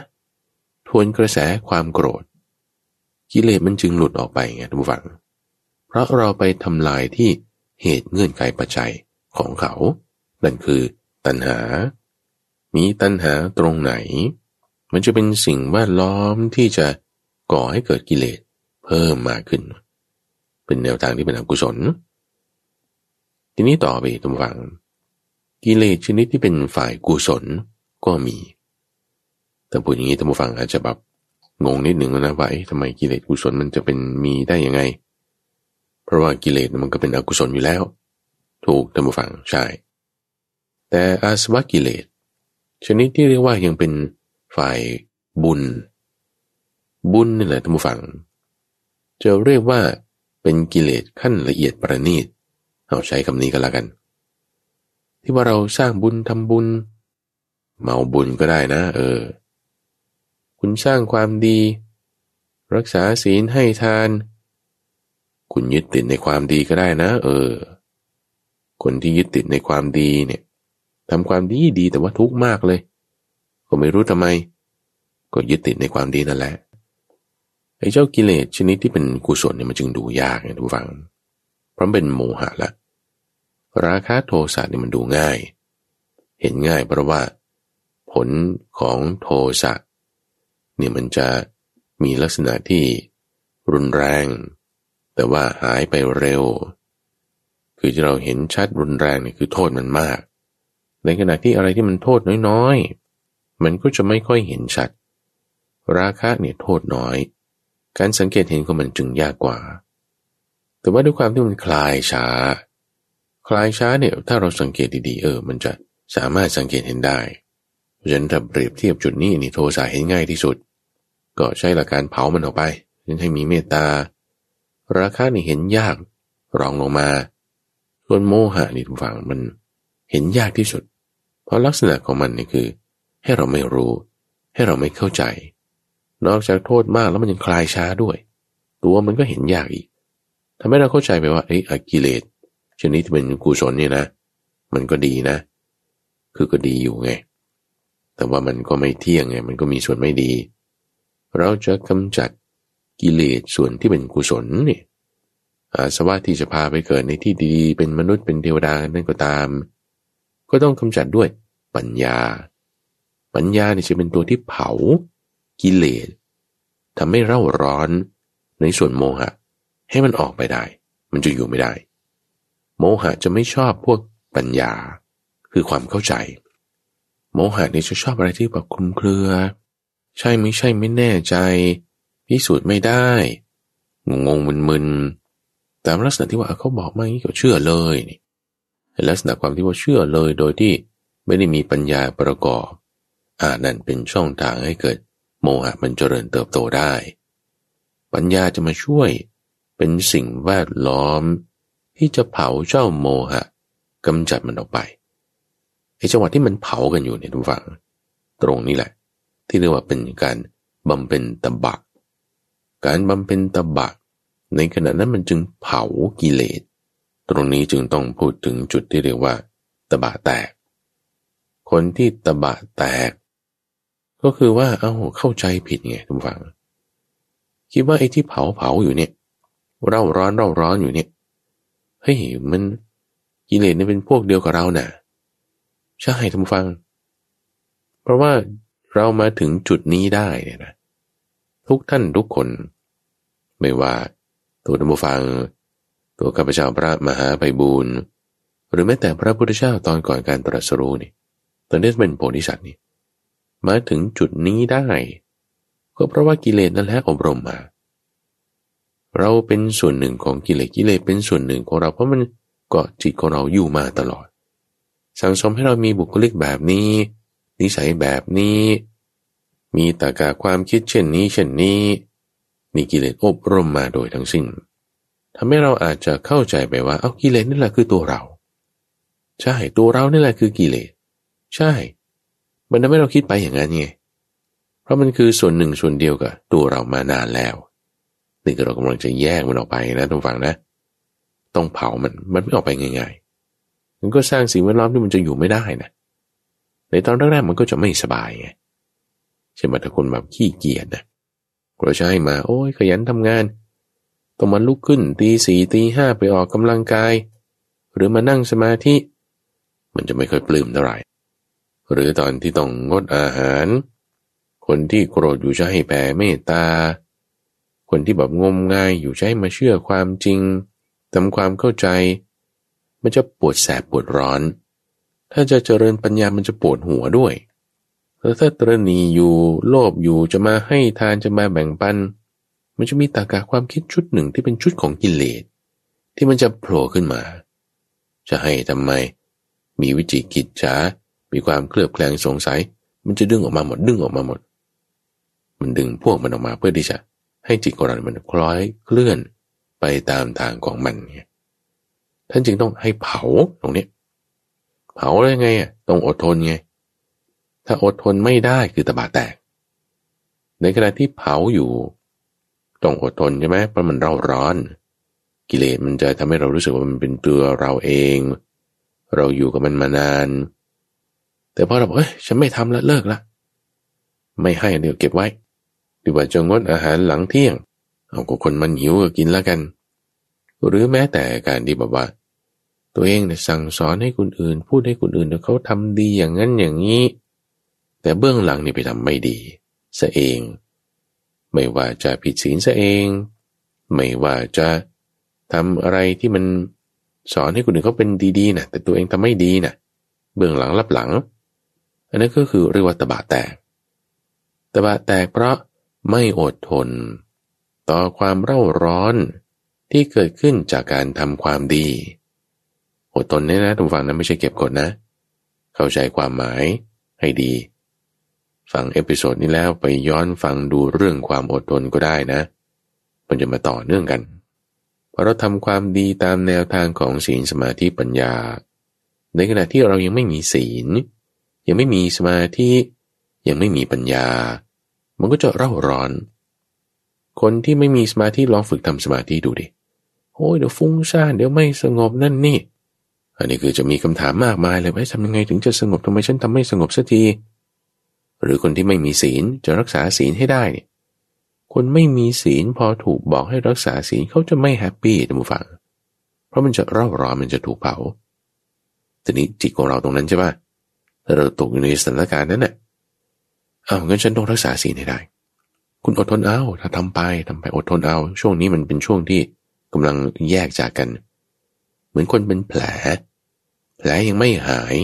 ทวนกระแสความโกรธ กิเลสมันจึงหลุดออกไปไงทุกฝัง เพราะเราไปทำลายที่เหตุเงื่อนไขปัจจัยของเขา นั่นคือตัณหา มีตัณหาตรงไหน มันจะเป็นสิ่งแวดล้อมที่จะก่อให้เกิดกิเลสเพิ่มมากขึ้นเเป็นแนวทางที่เป็นอกุศล ทีนี้ต่อไปทุกฝัง กิเลสชนิดที่เป็นฝ่ายกุศลก็มีแต่พูดอย่างนี้ท่านผู้ฟังอาจจะแบบงงนิดหนึ่งนะว่าทำไมกิเลสกุศลมันจะเป็นมีได้ยังไง เพราะว่ากิเลสมันก็เป็นอกุศลอยู่แล้ว ถูกท่านผู้ฟังใช่ แต่อาสวะกิเลสชนิดที่เรียกว่ายังเป็นฝ่ายบุญ บุญนี่แหละท่านผู้ฟัง จะเรียกว่า เป็นกิเลสขั้นละเอียดประณีต เอาใช้คำนี้ก็แล้วกัน ที่ว่าเราสร้างบุญทำบุญ เมาบุญก็ได้นะ เออ คุณสร้างความดี รักษาศีลให้ทาน คุณยึดติดในความดีก็ได้นะ เออ คนที่ยึดติดในความดีเนี่ยทำความดีดีแต่ว่าทุกข์มากเลย ก็ไม่รู้ทำไม ก็ยึดติดในความดีนั่นแหละ อ้เจ้ากิเลสชนิดที่เป็นกุศลเนี่ยมันจึงดูยากไงทุกฝัง เพราะเป็นโมหะละ ราคะโทสะเนี่ยมันดูง่าย เห็นง่ายเพราะว่า ผลของโทสะเนี่ยมันจะมีลักษณะที่รุนแรง แต่ว่าหายไปเร็ว คือที่เราเห็นชัดรุนแรงเนี่ยคือโทษมันมาก ในขณะที่อะไรที่มันโทษน้อยๆ มันก็จะไม่ค่อยเห็นชัด ราคะเนี่ยโทษน้อย การสังเกตเห็นของมันจึงยากกว่า แต่ว่าด้วยความที่มันคลายช้า คลายช้าเนี่ยถ้าเราสังเกตดีๆเออ มันจะสามารถสังเกตเห็นได้เพราะฉะนั้นถ้าเปรียบเทียบจุดนี้นี่โทสะเห็นง่ายที่สุด ก็ใช้หลักการเผามันออกไปให้มีเมตตา ราคานี่เห็นยากรองลงมา ส่วนโมหะนี่ทุกฝั่งมันเห็นยากที่สุด เพราะลักษณะของมันนี่คือ ให้เราไม่รู้ ให้เราไม่เข้าใจ นอกจากโทษมากแล้วมันยังคลายช้าด้วย ตัวมันก็เห็นยากอีกทำให้เราเข้าใจไปว่าไอ้อกิเลสชนิดที่เป็นกุศลเนี่ยนะ มันก็ดีนะ คือก็ดีอยู่ไง แต่ว่ามันก็ไม่เที่ยงไง มันก็มีส่วนไม่ดี เราจะกำจัดกิเลสส่วนที่เป็นกุศลเนี่ยอาสวะที่จะพาไปเกิดในที่ดีเป็นมนุษย์เป็นเทวดานั่นก็ตาม ก็ต้องกำจัดด้วยปัญญา ปัญญาเนี่ยจะเป็นตัวที่เผา กิเลสทำให้เร่าร้อนในส่วนโมหะ ให้มันออกไปได้ มันจะอยู่ไม่ได้ โมหะจะไม่ชอบพวกปัญญา คือความเข้าใจ โมหะเนี่ยจะชอบอะไรที่แบบคลุมเครือ ใช่ไม่ใช่ไม่แน่ใจพิสูจน์ไม่ได้ งงงมึนๆแต่ลักษณะที่ว่าเขาบอกมาอย่างนี้ก็เชื่อเลยนี่ลักษณะความที่ว่าเชื่อเลยโดยที่ไม่ได้มีปัญญาประกอบอ่านั่นเป็นช่องทางให้เกิด โมหะมันเจริญเติบโตได้ ปัญญาจะมาช่วยเป็นสิ่งแวดล้อม ที่จะเผาเจ้าโมหะกำจัดมันออกไปไอ้จังหวะที่มันเผากันอยู่เนี่ยทุกฝัง ตรงนี้แหละ ที่เรียกว่าเป็นการบำเพ็ญตบะ การบำเพ็ญตบะ ในขณะนั้นมันจึงเผากิเลส ตรงนี้จึงต้องพูดถึงจุดที่เรียกว่า ตบะแตก คนที่ตบะแตก ก็คือว่าเอาเข้าใจผิดไงทุกฝัง คิดว่าไอ้ที่เผาเผาอยู่เนี่ย เร่าร้อนเร่าร้อนอยู่เนี่ยเฮ้ยมันกิเลสเนี่ยเป็นพวกเดียวกับเรานะ่ะใช่ทุกฝัง เพราะว่าเรามาถึงจุดนี้ได้เนี่ยนะทุกท่านทุกคน ไม่ว่าตัวธรรมฟัง ตัวข้าพเจ้าพระมหาไพบูรณ์หรือแม้แต่พระพุทธเจ้าตอนก่อนการตรัสรู้นี่ตอนนี้เป็นโพธิสัตว์นี่ มาถึงจุดนี้ได้ ก็เพราะว่ากิเลสนั่นแหละอบรมมา เราเป็นส่วนหนึ่งของกิเลสกิเลสเป็นส่วนหนึ่งของเราเพราะมันเกาะจิตของเราอยู่มาตลอด สังสมให้เรามีบุคลิกแบบนี้ นิสัยแบบนี้ มีตากาความคิดเช่นนี้เช่นนี้มีกิเลสอบรมมาโดยทั้งสิ้นทำให้เราอาจจะเข้าใจไปว่า เอากิเลสนี่แหละคือตัวเรา ใช่ตัวเรานี่แหละคือกิเลส ใช่ มันทำให้เราคิดไปอย่างนั้นไง เพราะมันคือส่วนหนึ่งส่วนเดียวกับตัวเรามานานแล้ว นี่ก็เรากำลังจะแยกมันออกไปนะทุกฝังนะ ต้องเผามัน มันไม่ออกไปง่ายๆ มันก็สร้างสิ่งแวดล้อมที่มันจะอยู่ไม่ได้นะ ในตอนแรกๆมันก็จะไม่สบายไงใช่ไหมถ้าคนแบบขี้เกียจนะเราจะให้มา โอ้ยขยันทำงาน ต้องมาลุกขึ้นตีสี่ตีห้าไปออกกำลังกาย หรือมานั่งสมาธิ มันจะไม่ค่อยปลื้มเท่าไหร่ หรือตอนที่ต้องงดอาหาร คนที่โกรธอยู่จะให้แผ่เมตตา คนที่แบบงมงายอยู่จะให้มาเชื่อความจริงทำความเข้าใจ มันจะปวดแสบปวดร้อน ถ้าจะเจริญปัญญามันจะปวดหัวด้วยแล้วถ้าตรณีอยู่โลภอยู่จะมาให้ทานจะมาแบ่งปัน มันจะมีตากาความคิดชุดหนึ่งที่เป็นชุดของกิเลสที่มันจะโผล่ขึ้นมา จะให้ทำไม มีวิจิกิจฉา มีความเคลือบแคลงสงสัย มันจะดึงออกมาหมดดึงออกมาหมด มันดึงพวกมันออกมาเพื่อที่จะให้จิตของเรามันคล้อยเคลื่อนไปตามทางของมันไงท่านจึงต้องให้เผาตรงนี้เผาได้ไงอะต้องอดทนไง ถ้าอดทนไม่ได้คือตบะแตก ในขณะที่เผาอยู่ ต้องอดทนใช่ไหมเพราะมันเร่าร้อน กิเลสมันจะทำให้เรารู้สึกว่ามันเป็นตัวเราเอง เราอยู่กับมันมานาน แต่พอเราบอกเอ้ยฉันไม่ทำแล้วเลิกละไม่ให้เดี๋ยวเก็บไว้ดีกว่าจะงดอาหารหลังเที่ยง เอาก็คนมันหิวก็กินแล้วกัน หรือแม้แต่การที่แบบว่าตัวเองเนี่ยสั่งสอนให้คนอื่น พูดให้คนอื่นเขาทำดีอย่างนั้นอย่างนี้ แต่เบื้องหลังนี่ไปทำไม่ดีซะเอง ไม่ว่าจะผิดศีลซะเอง ไม่ว่าจะทำอะไรที่มันสอนให้คนอื่นเขาเป็นดีๆนะแต่ตัวเองทำไม่ดีนะเบื้องหลังรับหลัง อันนั้นก็คือเรียกว่าตบะแตก ตบะแตกเพราะไม่อดทน ต่อความเร่าร้อนที่เกิดขึ้นจากการทำความดี อดทนเนี่ยนะทุกฝั่งนั้นไม่ใช่เก็บกดนะ เข้าใจความหมายให้ดี ฟังเอพิโซดนี้แล้วไปย้อนฟังดูเรื่องความอดทนก็ได้นะ มันจะมาต่อเนื่องกันพอเราทำความดีตามแนวทางของศีลสมาธิปัญญา ในขณะที่เรายังไม่มีศีล ยังไม่มีสมาธิยังไม่มีปัญญา มันก็จะเร่าร้อน คนที่ไม่มีสมาธิลองฝึกทำสมาธิดูดิโอ้ยเดี๋ยวฟุ้งซ่านเดี๋ยวไม่สงบนั่นนี่ อันนี้คือจะมีคำถามมากมายเลยว่าทำยังไงถึงจะสงบทำไมฉันทำไม่สงบสักที หรือคนที่ไม่มีศีลจะรักษาศีลให้ได้เนี่ยคนไม่มีศีลพอถูกบอกให้รักษาศีลเขาจะไม่แฮปปี้ท่านผู้ฟัง เพราะมันจะเร่าร้อนมันจะถูกเผาทีนี้จิตของเราตรงนั้นใช่ปะ เราตกอยู่ในสถานการณ์นั้นน่ะอ้าวงั้นฉันต้องรักษาศีลให้ได้ คุณอดทนเอา ถ้าทำไปทำไปอดทนเอา ช่วงนี้มันเป็นช่วงที่กำลังแยกจากกัน เหมือนคนเป็นแผล แผลยังไม่หาย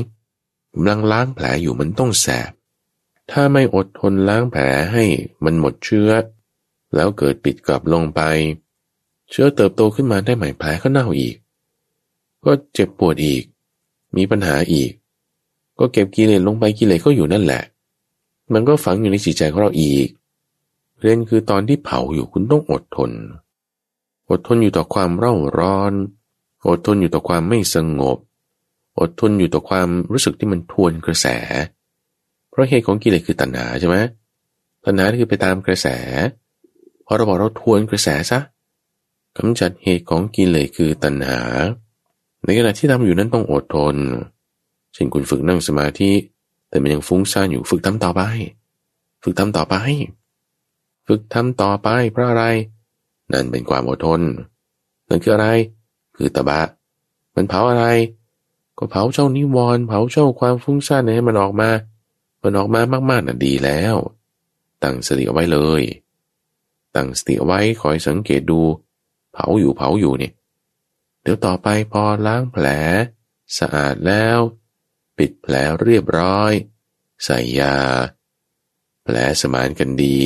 กำลังล้างแผลอยู่มันต้องแสบ ถ้าไม่อดทนล้างแผลให้มันหมดเชื้อ แล้วเกิดปิดกลับลงไป เชื้อเติบโตขึ้นมาได้ใหม่แผลก็เน่าอีก ก็เจ็บปวดอีก มีปัญหาอีก ก็เก็บกิเลสลงไปกิเลสก็อยู่นั่นแหละ มันก็ฝังอยู่ในจิตใจของเราอีกเรียนคือตอนที่เผาอยู่คุณต้องอดทน อดทนอยู่ต่อความเร่าร้อน อดทนอยู่ต่อความไม่สงบ อดทนอยู่ต่อความรู้สึกที่มันทวนกระแส เพราะเหตุของกิเลสคือตัณหาใช่ไหมตัณหาคือไปตามกระแสพอเราบอกเราทวนกระแสซะกำจัดเหตุของกิเลสคือตัณหา ในขณะที่ทำอยู่นั้นต้องอดทน เช่นคุณฝึกนั่งสมาธิ แต่มันยังฟุ้งซ่านอยู่ฝึกทำต่อไป ฝึกทำต่อไป ฝึกทำต่อไป เพราะอะไร นั่นเป็นความอดทน นั่นคืออะไร คือตบะ มันเผาอะไร ก็เผาเจ้านิวรณ์เผาเจ้าความฟุ้งซ่านให้มันออกมา มันออกมามากๆน่ะดีแล้ว ตั้งสติเอาไว้เลย ตั้งสติเอาไว้คอยสังเกตดู เผาอยู่เผาอยู่เนี่ยเดี๋ยวต่อไปพอล้างแผล สะอาดแล้ว ปิดแผลเรียบร้อย ใส่ยา แผลสมานกันดี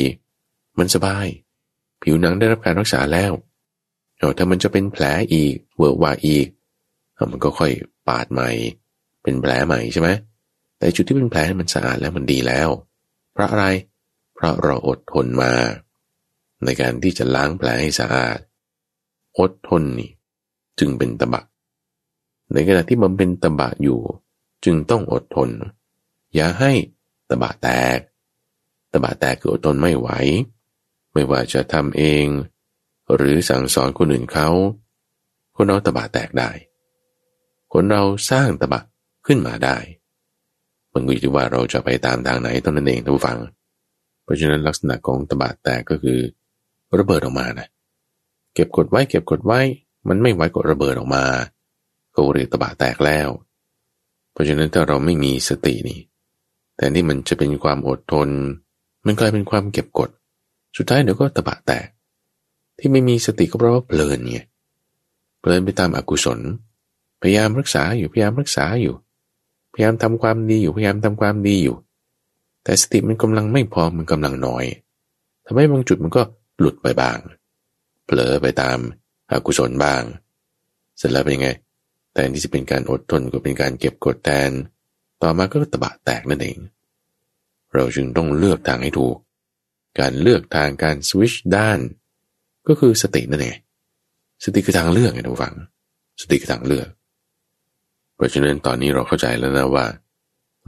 มันสบาย ผิวหนังได้รับการรักษาแล้วเอาถ้ามันจะเป็นแผลอีกเวิร์กว่าอีกมันก็ค่อยปาดใหม่ เป็นแผลใหม่ใช่ไหมแต่จุดที่เป็นแผลมันสะอาดแล้วมันดีแล้ว เพราะอะไร เพราะเราอดทนมา ในการที่จะล้างแผลให้สะอาด อดทนนี่ จึงเป็นตบะ ในขณะที่มันเป็นตบะอยู่ จึงต้องอดทน อย่าให้ตบะแตก ตบะแตกคืออดทนไม่ไหว ไม่ว่าจะทำเอง หรือสั่งสอนคนอื่นเขา คนเราตบะแตกได้ คนเราสร้างตบะขึ้นมาได้ มันก็อยู่ที่ว่าเราจะไปตามทางไหนตอนนั้นเองท่านผู้ฟัง เพราะฉะนั้นลักษณะของตบะแตกก็คือระเบิดออกมานะ เก็บกดไว้เก็บกดไว้ มันไม่ไหวก็ระเบิดออกมาก็เรียกตบะแตกแล้ว เพราะฉะนั้นถ้าเราไม่มีสตินี่ แต่นี่มันจะเป็นความอดทน มันกลายเป็นความเก็บกด สุดท้ายเดี๋ยวก็ตะบะแตก ที่ไม่มีสติก็เพราะว่าเพลินไง เพลินไปตามอากุศล พยายามรักษาอยู่ พยายามรักษาอยู่ พยายามทำความดีอยู่ พยายามทำความดีอยู่ แต่สติมันกำลังไม่พอ มันกำลังน้อยทำให้บางจุดมันก็หลุดไปบาง เผลอไปตามอากุศลบ้าง เสร็จแล้วเป็นไง แต่ที่จะเป็นการอดทนก็เป็นการเก็บกดแทน ต่อมาก็ตะบะแตกนั่นเอง เราจึงต้องเลือกทางให้ถูก การเลือกทางการสวิชด้าน ก็คือสตินั่นเอง สติคือทางเลือกไงทุกฝัง สติคือทางเลือก เพราะฉะนั้นตอนนี้เราเข้าใจแล้วนะว่า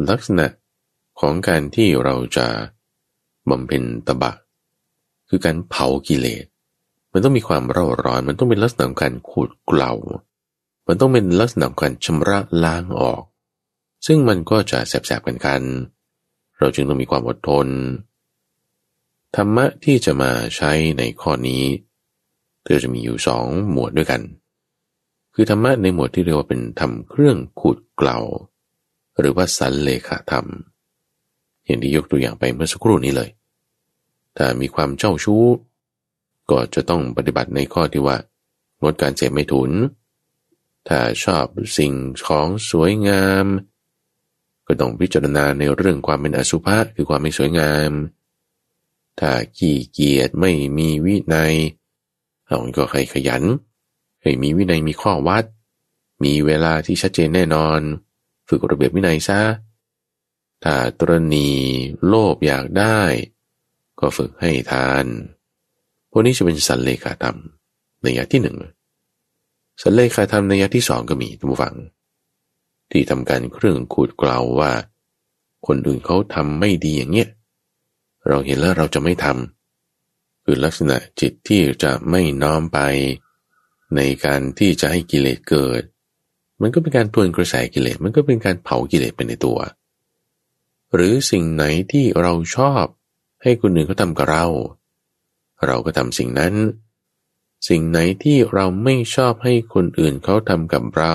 ลักษณะของการที่เราจะบำเพ็ญตบะ คือการเผากิเลส มันต้องมีความเร่าร้อน มันต้องเป็นลักษณะของการขูดเกลา มันต้องเป็นลักษณะการชำระล้างออก ซึ่งมันก็จะแสบๆกันกัน เราจึงต้องมีความอดทน ธรรมะที่จะมาใช้ในข้อนี้เธอจะมีอยู่สองหมวดด้วยกัน คือธรรมะในหมวดที่เรียกว่าเป็นทำเครื่องขูดเกลาหรือว่าสันเลขาธรรม อย่างที่ยกตัวอย่างไปเมื่อสักครู่นี้เลย ถ้ามีความเจ้าชู้ ก็จะต้องปฏิบัติในข้อที่ว่างดการเสพไม่ถุน ถ้าชอบสิ่งของสวยงาม ก็ต้องพิจารณาในเรื่องความเป็นอสุภะคือความไม่สวยงาม ถ้าขี้เกียจไม่มีวินัยเอาก็ใครขยันให้มีวินัยมีข้อวัด มีเวลาที่ชัดเจนแน่นอน ฝึกระเบียบวินัยซะถ้าตรณีโลภอยากได้ ก็ฝึกให้ทาน พวกนี้จะเป็นสันเลขาธรรมในอยะที่หนึ่ง สันเลขาธรรมในยะที่สองก็มีทุกฝัง ที่ทำการเครื่องขูดกล่าวว่า คนอื่นเขาทำไม่ดีอย่างเงี้ยเราเห็นแล้วเราจะไม่ทำคือลักษณะจิตที่จะไม่น้อมไป ในการที่จะให้กิเลสเกิด มันก็เป็นการทวนกระแสกิเลสมันก็เป็นการเผากิเลสไปในตัว หรือสิ่งไหนที่เราชอบให้คนอื่นเขาทำกับเรา เราก็ทำสิ่งนั้น สิ่งไหนที่เราไม่ชอบให้คนอื่นเขาทำกับเรา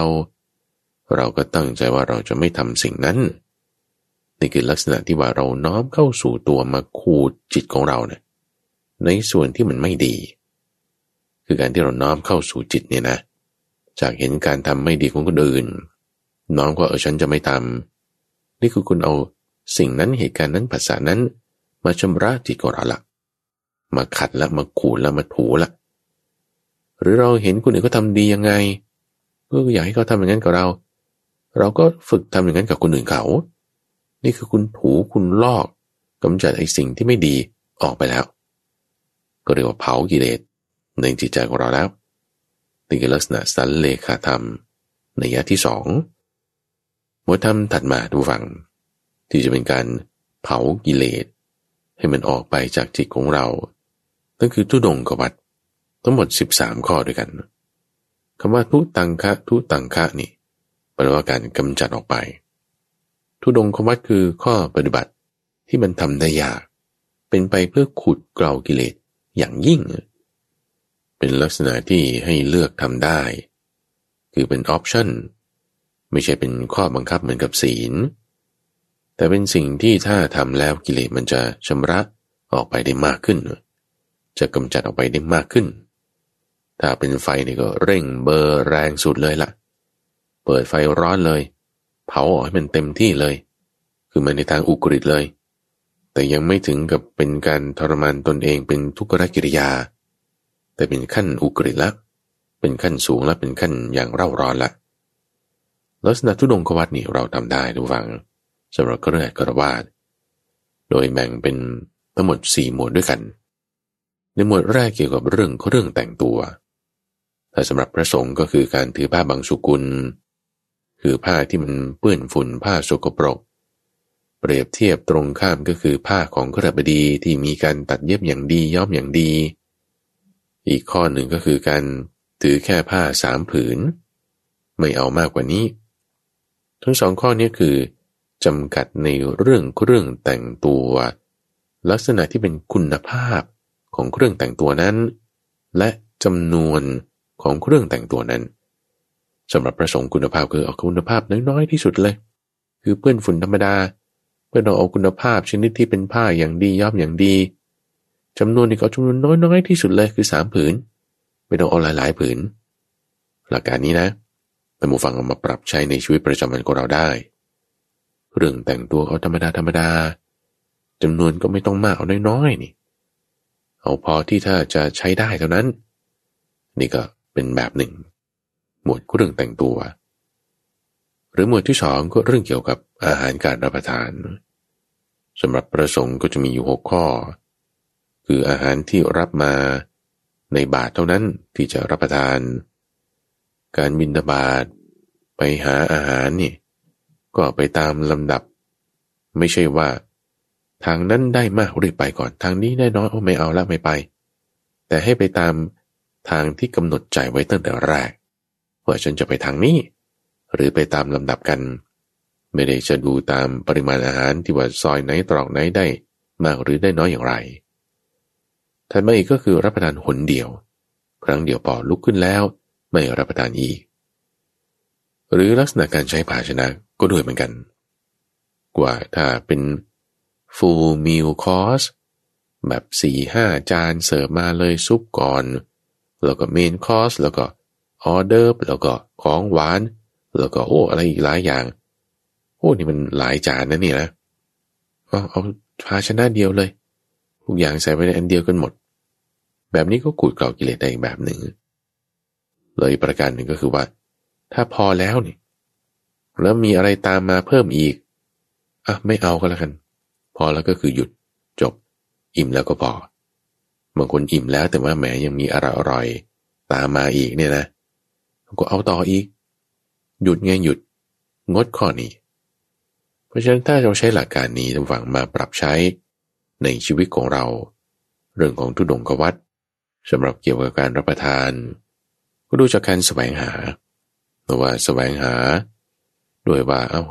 เราก็ตั้งใจว่าเราจะไม่ทำสิ่งนั้นนี่คือลักษณะที่ว่าเราน้อมเข้าสู่ตัวมาขูดจิตของเราเนี่ยในส่วนที่มันไม่ดี คือการที่เราน้อมเข้าสู่จิตเนี่ยนะ จากเห็นการทำไม่ดีของคนอื่น น้อมว่าเออฉันจะไม่ทำนี่คือคุณเอาสิ่งนั้นเหตุการณ์นั้นภาษานั้น มาชำระจิตของเราละมาขัดแล้วมาขูดแล้วมาถูละ หรือเราเห็นคนอื่นเขาทาดียังไงก็อยากให้เขาทำอย่างนั้นกับเรา เราก็ฝึกทำอย่างนั้นกับคนอื่นเขา นี่คือคุณถูคุณลอกกำจัดไอ้สิ่งที่ไม่ดีออกไปแล้ว ก็เรียกว่าเผากิเลสในจิตใจของเราแล้วนี่คือลักษณะสันเลขาธรรมในยะที่สองหมวดธรรมถัดมาดูฟัง ที่จะเป็นการเผากิเลสให้มันออกไปจากจิตของเรานั่นคือทุดงกวัด ทั้งหมด 13 ข้อด้วยกันคำว่าทุตังคะทุตังคะนี่แปลว่าการกำจัดออกไป ทุดงกวัดคือข้อปฏิบัติที่มันทำได้ยาก เป็นไปเพื่อขุดเกลากิเลสอย่างยิ่ง เป็นลักษณะที่ให้เลือกทำได้ คือเป็นออปชั่นไม่ใช่เป็นข้อบังคับเหมือนกับศีล แต่เป็นสิ่งที่ถ้าทำแล้วกิเลสมันจะชำระออกไปได้มากขึ้น จะกำจัดออกไปได้มากขึ้น ถ้าเป็นไฟนี่ก็เร่งเบอร์แรงสุดเลยละ่ะ เปิดไฟร้อนเลย เผาออกให้มันเต็มที่เลย คือมันในทางอุกฤษเลย แต่ยังไม่ถึงกับเป็นการทรมานตนเองเป็นทุกขกิริยา แต่เป็นขั้นอุกฤษละ เป็นขั้นสูงและเป็นขั้นอย่างเร่าร้อนละลักษณะทุดงควัตนี่เราทำได้ดูฟังสำหรับกระไรกระวาดโดยแบ่งเป็นทั้งหมดสี่หมวดด้วยกัน ในหมวดแรกเกี่ยวกับเรื่องเรื่องแต่งตัว แต่สำหรับพระสงฆ์ก็คือการถือผ้าบางสุกุล คือผ้าที่มันเปื้อนฝุ่นผ้าสกปรก เปรียบเทียบตรงข้ามก็คือผ้าของกรบดีที่มีการตัดเย็บอย่างดีย้อมอย่างดี อีกข้อหนึ่งก็คือการถือแค่ผ้าสามผืน ไม่เอามากกว่านี้ ทั้งสองข้อนี้คือจำกัดในเรื่องเครื่องแต่งตัว ลักษณะที่เป็นคุณภาพของเครื่องแต่งตัวนั้น และจำนวน ของเครื่องแต่งตัวนั้นสำหรับประสงค์คุณภาพคือเอาคุณภาพน้อยๆที่สุดเลย คือเพื่อนฝุ่นธรรมดา เพื่อนเราเอาคุณภาพชนิดที่เป็นผ้าอย่างดีย่อมอย่างดีจำนวนนี่ก็จำนวนน้อยๆที่สุดเลยคือสามผืนไม่ต้องเอาหลายๆผืน หลักการนี้นะแต่หมูฟังเอามาปรับใช้ในชีวิตประจำวันของเราได้ เรื่องแต่งตัวเอาธรรมดาธรรมดาจำนวนก็ไม่ต้องมากเอาน้อยๆนี่ เอาพอที่ถ้าจะใช้ได้เท่านั้น นี่ก็ เป็นแบบหนึ่ง หมวดเรื่องแต่งตัว หรือหมวดที่สองก็เรื่องเกี่ยวกับอาหารการรับประทานสำหรับประสงค์ก็จะมีอยู่หกข้อ คืออาหารที่รับมาในบาทเท่านั้นที่จะรับประทาน การบินตบาทไปหาอาหารนี่ก็ไปตามลำดับ ไม่ใช่ว่า ทางนั้นได้มากรีบไปก่อนทางนี้ได้น้อยโอ้ไม่เอาละไม่ไป แต่ให้ไปตาม ทางที่กำหนดใจไว้ตั้งแต่แรกว่าฉันจะไปทางนี้ หรือไปตามลำดับกัน ไม่ได้จะดูตามปริมาณอาหารที่ว่าซอยไหนตรอกไหนได้มากหรือได้น้อยอย่างไรถัดมาอีกก็คือรับประทานหนเดียว ครั้งเดียวพอลุกขึ้นแล้ว ไม่รับประทานอีก หรือลักษณะการใช้ภาชนะก็ด้วยเหมือนกัน กว่าถ้าเป็น full meal course แบบสี่ห้าจานเสิร์ฟมาเลยซุปก่อน แล้วก็เมนคอร์สแล้วก็ออเดอร์แล้วก็ของหวาน แล้วก็โอ้อะไรอีกหลายอย่าง โอ้นี่มันหลายจานนะนี่นะก็เอาภาชนะเดียวเลยทุกอย่างใส่ไปในอันเดียวกันหมด แบบนี้ก็ขูดเกลากิเลสได้อีกแบบหนึ่งเลยประการหนึ่งก็คือว่า ถ้าพอแล้วนี่แล้วมีอะไรตามมาเพิ่มอีกอะไม่เอาก็แล้วกัน พอแล้วก็คือหยุดจบ อิ่มแล้วก็พอ บางคนอิ่มแล้วแต่ว่าแหมยังมีอะไรอร่อย ตามมาอีกเนี่ยนะก็เอาต่ออีก หยุดไงหยุด งดข้อนี้ เพราะฉะนั้นถ้าเราใช้หลักการนี้ทำฝังมาปรับใช้ในชีวิตของเรา เรื่องของทุดงกวัตสำหรับเกี่ยวกับการรับประทาน ก็ดูจากการแสวงหาหรือว่าแสวงหา ด้วยว่าเอา้า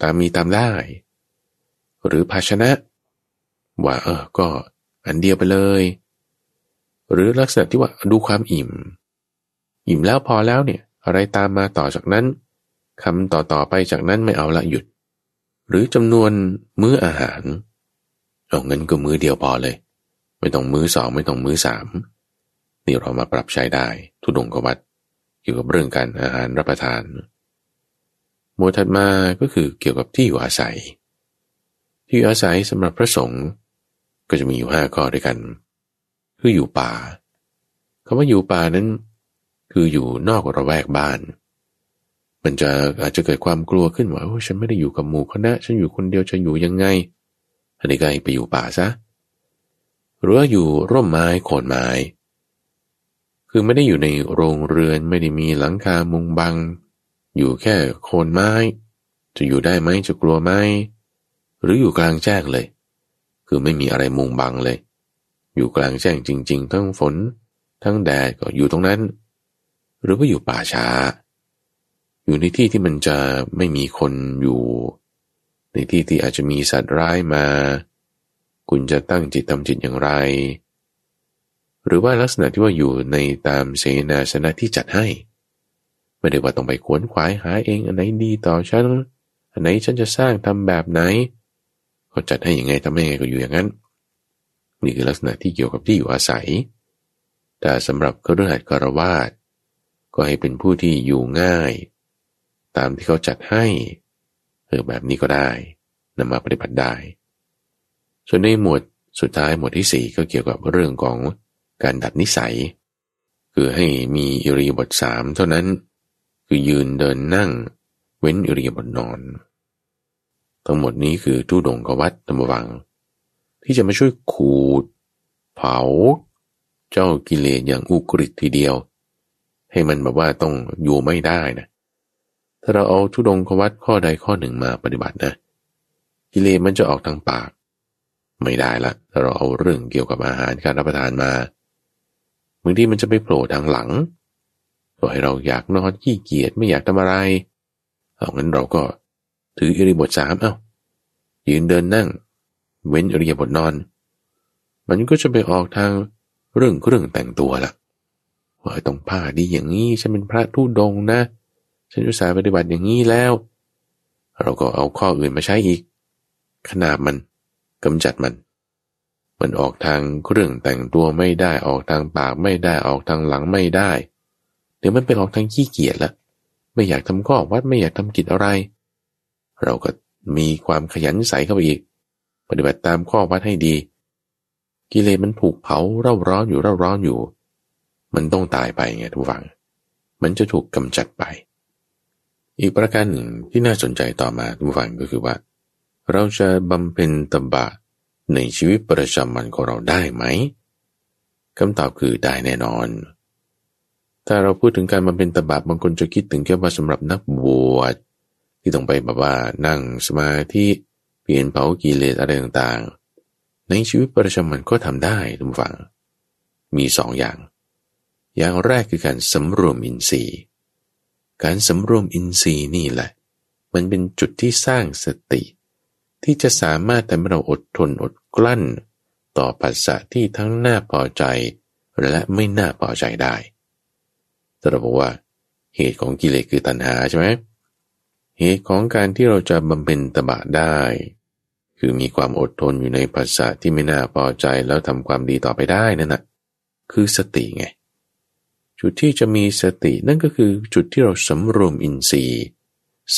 ตามมีตามได้ หรือภาชนะ ว่าเออก็อันเดียวไปเลย หรือลักษณะที่ว่าดูความอิ่ม อิ่มแล้วพอแล้วเนี่ย อะไรตามมาต่อจากนั้นคำต่อต่อไปจากนั้นไม่เอาละหยุด หรือจำนวนมื้ออาหารเอาเงินก็มื้อเดียวพอเลย ไม่ต้องมื้อสองไม่ต้องมื้อสามนี่เรามาปรับใช้ได้ทุดงกวัดเกี่ยวกับเรื่องการอาหารรับประทาน หมวดถัดมาก็คือเกี่ยวกับที่อยู่อาศัย ที่อาศัยสำหรับพระสงฆ์ก็จะมีอยู่ห้าข้อด้วยกัน คืออยู่ป่าคำว่าอยู่ป่านั้น คืออยู่นอกระแวกบ้าน มันจะอาจจะเกิดความกลัวขึ้นว่าโอ้ฉันไม่ได้อยู่กับหมู่คณะ ฉันอยู่คนเดียวจะอยู่ยังไง อันนี้ก็ไปอยู่ป่าซะหรือว่าอยู่ร่มไม้โคนไม้ คือไม่ได้อยู่ในโรงเรือนไม่ได้มีหลังคามุงบัง อยู่แค่โคนไม้ จะอยู่ได้ไหมจะกลัวไหมหรืออยู่กลางแจ้งเลย คือไม่มีอะไรมุงบังเลย อยู่กลางแจ้งจริง ๆ ทั้งฝน ทั้งแดดก็อยู่ตรงนั้น หรือว่าอยู่ป่าช้า อยู่ในที่ที่มันจะไม่มีคนอยู่ ในที่ที่อาจจะมีสัตว์ร้ายมา คุณจะตั้งจิตทำจิตอย่างไร หรือว่าลักษณะที่ว่าอยู่ในตามเสนาสนะที่จัดให้ ไม่ได้ว่าต้องไปขวนขวายหาเองอันไหนดีต่อฉันอันไหนฉันจะสร้างทำแบบไหนเขาจัดให้อย่างไงทำให้ไงก็อยู่อย่างนั้น นี่คือลักษณะที่เกี่ยวกับที่อยู่อาศัย แต่สำหรับเครือข่ายคารวาสก็ให้เป็นผู้ที่อยู่ง่าย ตามที่เขาจัดให้เออแบบนี้ก็ได้นำมาปฏิบัติได้ ส่วนในหมวดสุดท้ายหมวดที่สี่ก็เกี่ยวกับเรื่องของการดัดนิสัย คือให้มีอิริยาบถสามเท่านั้น คือยืนเดินนั่ง เว้นอิริยาบถนอน ทั้งหมดนี้คือทุดงกวัตตมวัง ที่จะมาช่วยขูด เผา เจ้ากิเลสอย่างอุกฤษทีเดียว ให้มันแบบว่าต้องอยู่ไม่ได้นะถ้าเราเอาทุดงกวัตข้อใดข้อหนึ่งมาปฏิบัตินะ กิเลสมันจะออกทางปาก ไม่ได้ละถ้าเราเอาเรื่องเกี่ยวกับอาหารการรับประทานมาบางทีมันจะไปโผล่ทางหลังก็ให้เราอยากนอนขี้เกียจไม่อยากทำอะไร เอางั้นเราก็ถืออิริบทสามเอา้ายืนเดินนั่ง เว้นอริยบถนอน มันก็จะไปออกทางเรื่องเครื่องแต่งตัวละว่าต้องผ้าดีอย่างนี้ฉันเป็นพระทุดงนะ ฉันอุตส่าห์ปฏิบัติอย่างนี้แล้ว เราก็เอาข้ออื่นมาใช้อีก ขนาบมันกำจัดมัน มันออกทางเครื่องแต่งตัวไม่ได้ออกทางปากไม่ได้ออกทางหลังไม่ได้ เดี๋ยวมันเป็นออกทางขี้เกียจละไม่อยากทำข้อวัดไม่อยากทำกิจอะไร เราก็มีความขยันใส่เข้าไปอีก ปฏิบัติตามข้อวัดให้ดี กิเลสมันถูกเผาเร่าร้อนอยู่เร่าร้อนอยู่ มันต้องตายไปไงทุกฝัง มันจะถูกกำจัดไป อีกประการหนึ่งที่น่าสนใจต่อมาทุกฝังก็คือว่า เราจะบำเพ็ญตบะในชีวิตประจำวันของเราได้ไหมคำตอบคือได้แน่นอน ถ้าเราพูดถึงการบำเพ็ญตบะบางคนจะคิดถึงแค่ว่าสำหรับนักบวชที่ต้องไปแบบว่านั่งสมาธิ เปลี่ยนเผากิเลสอะไรต่างๆ ในชีวิตประจำวันก็ทำได้ทุกฝัง มีสองอย่าง อย่างแรกคือการสำรวมอินทรีย์ การสำรวมอินทรีย์นี่แหละ มันเป็นจุดที่สร้างสติ ที่จะสามารถทำให้เราอดทนอดกลั้น ต่อปัสสะที่ทั้งน่าพอใจ และไม่น่าพอใจได้แต่เราบอกว่าเหตุของกิเลสคือตัณหาใช่ไหมเเหตุของการที่เราจะบำเพ็ญตบะได้ คือมีความอดทนอยู่ในภาษาที่ไม่น่าพอใจแล้วทำความดีต่อไปได้นั่นนะคือสติไง จุดที่จะมีสตินั่นก็คือจุดที่เราสำรวมอินทรีย์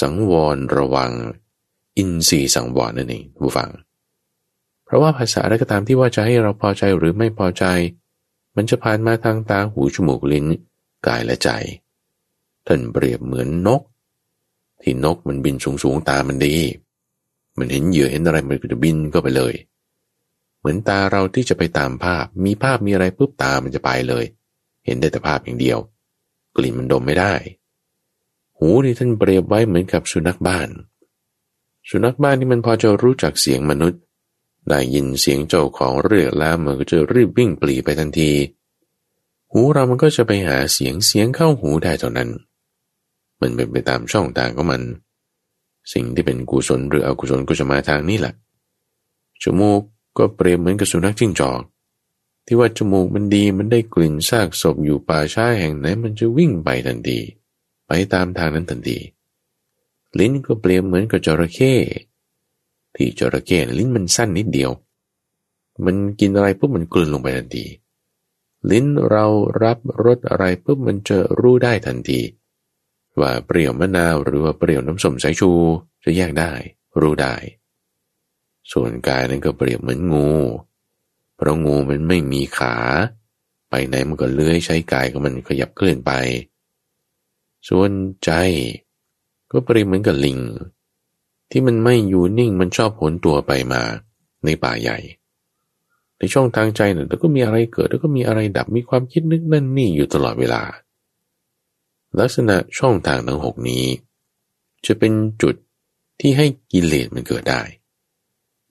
สังวรระวัง อินทรีย์สังวรนั่นเองผู้ฟัง เพราะว่าภาษาอะไรก็ตามที่ว่าจะให้เราพอใจหรือไม่พอใจ มันจะผ่านมาทางตาหูจมูกลิ้นกายและใจท่านเปรียบเหมือนนก ที่นกมันบินสูงๆตามันดี มันเห็นเหยื่อเห็นอะไรมันก็จะบินก็ไปเลย เหมือนตาเราที่จะไปตามภาพ มีภาพมีอะไรปุ๊บตามันจะไปเลย เห็นได้แต่ภาพอย่างเดียว กลิ่นมันดมไม่ได้ หูที่ท่านเปรียบไว้เหมือนกับสุนัขบ้าน สุนัขบ้านที่มันพอจะรู้จักเสียงมนุษย์ ได้ยินเสียงเจ้าของเรียกแล้วมันก็จะรีบวิ่งปลีไปทันที หูเรามันก็จะไปหาเสียงเสียงเข้าหูได้เท่านั้น มันเป็นไปตามช่องทางของมัน สิ่งที่เป็นกุศลหรืออกุศลก็จะมาทางนี้แหละจมูกก็เปรียบเหมือนกับสุนัขจิ้งจอก ที่ว่าจมูกมันดีมันได้กลิ่นซากศพอยู่ป่าช้าแห่งไหนมันจะวิ่งไปทันทีไปตามทางนั้นทันทีลิ้นก็เปรียบเหมือนกับจระเข้ที่จระเข้ลิ้นมันสั้นนิดเดียว มันกินอะไรปุ๊บมันกลืนลงไปทันที ลิ้นเรารับรสอะไรปุ๊บมันจะรู้ได้ทันที ว่าเปรี้ยวมะนาวหรือว่าเปรี้ยวน้ำส้มสายชูจะแยกได้ รู้ได้ ส่วนกายนั้นก็เปรียบเหมือนงู เพราะงูมันไม่มีขา ไปไหนมันก็เลื้อยใช้กายของมันขยับเคลื่อนไป ส่วนใจ ก็เปรียบเหมือนกับลิง ที่มันไม่อยู่นิ่งมันชอบผลตัวไปมาในป่าใหญ่ ในช่องทางใจเนี่ยแล้วก็มีอะไรเกิดแล้วก็มีอะไรดับมีความคิดนึกนั่นนี่อยู่ตลอดเวลา ลักษณะช่องทางทั้งหกนี้ จะเป็นจุดที่ให้กิเลสมันเกิดได้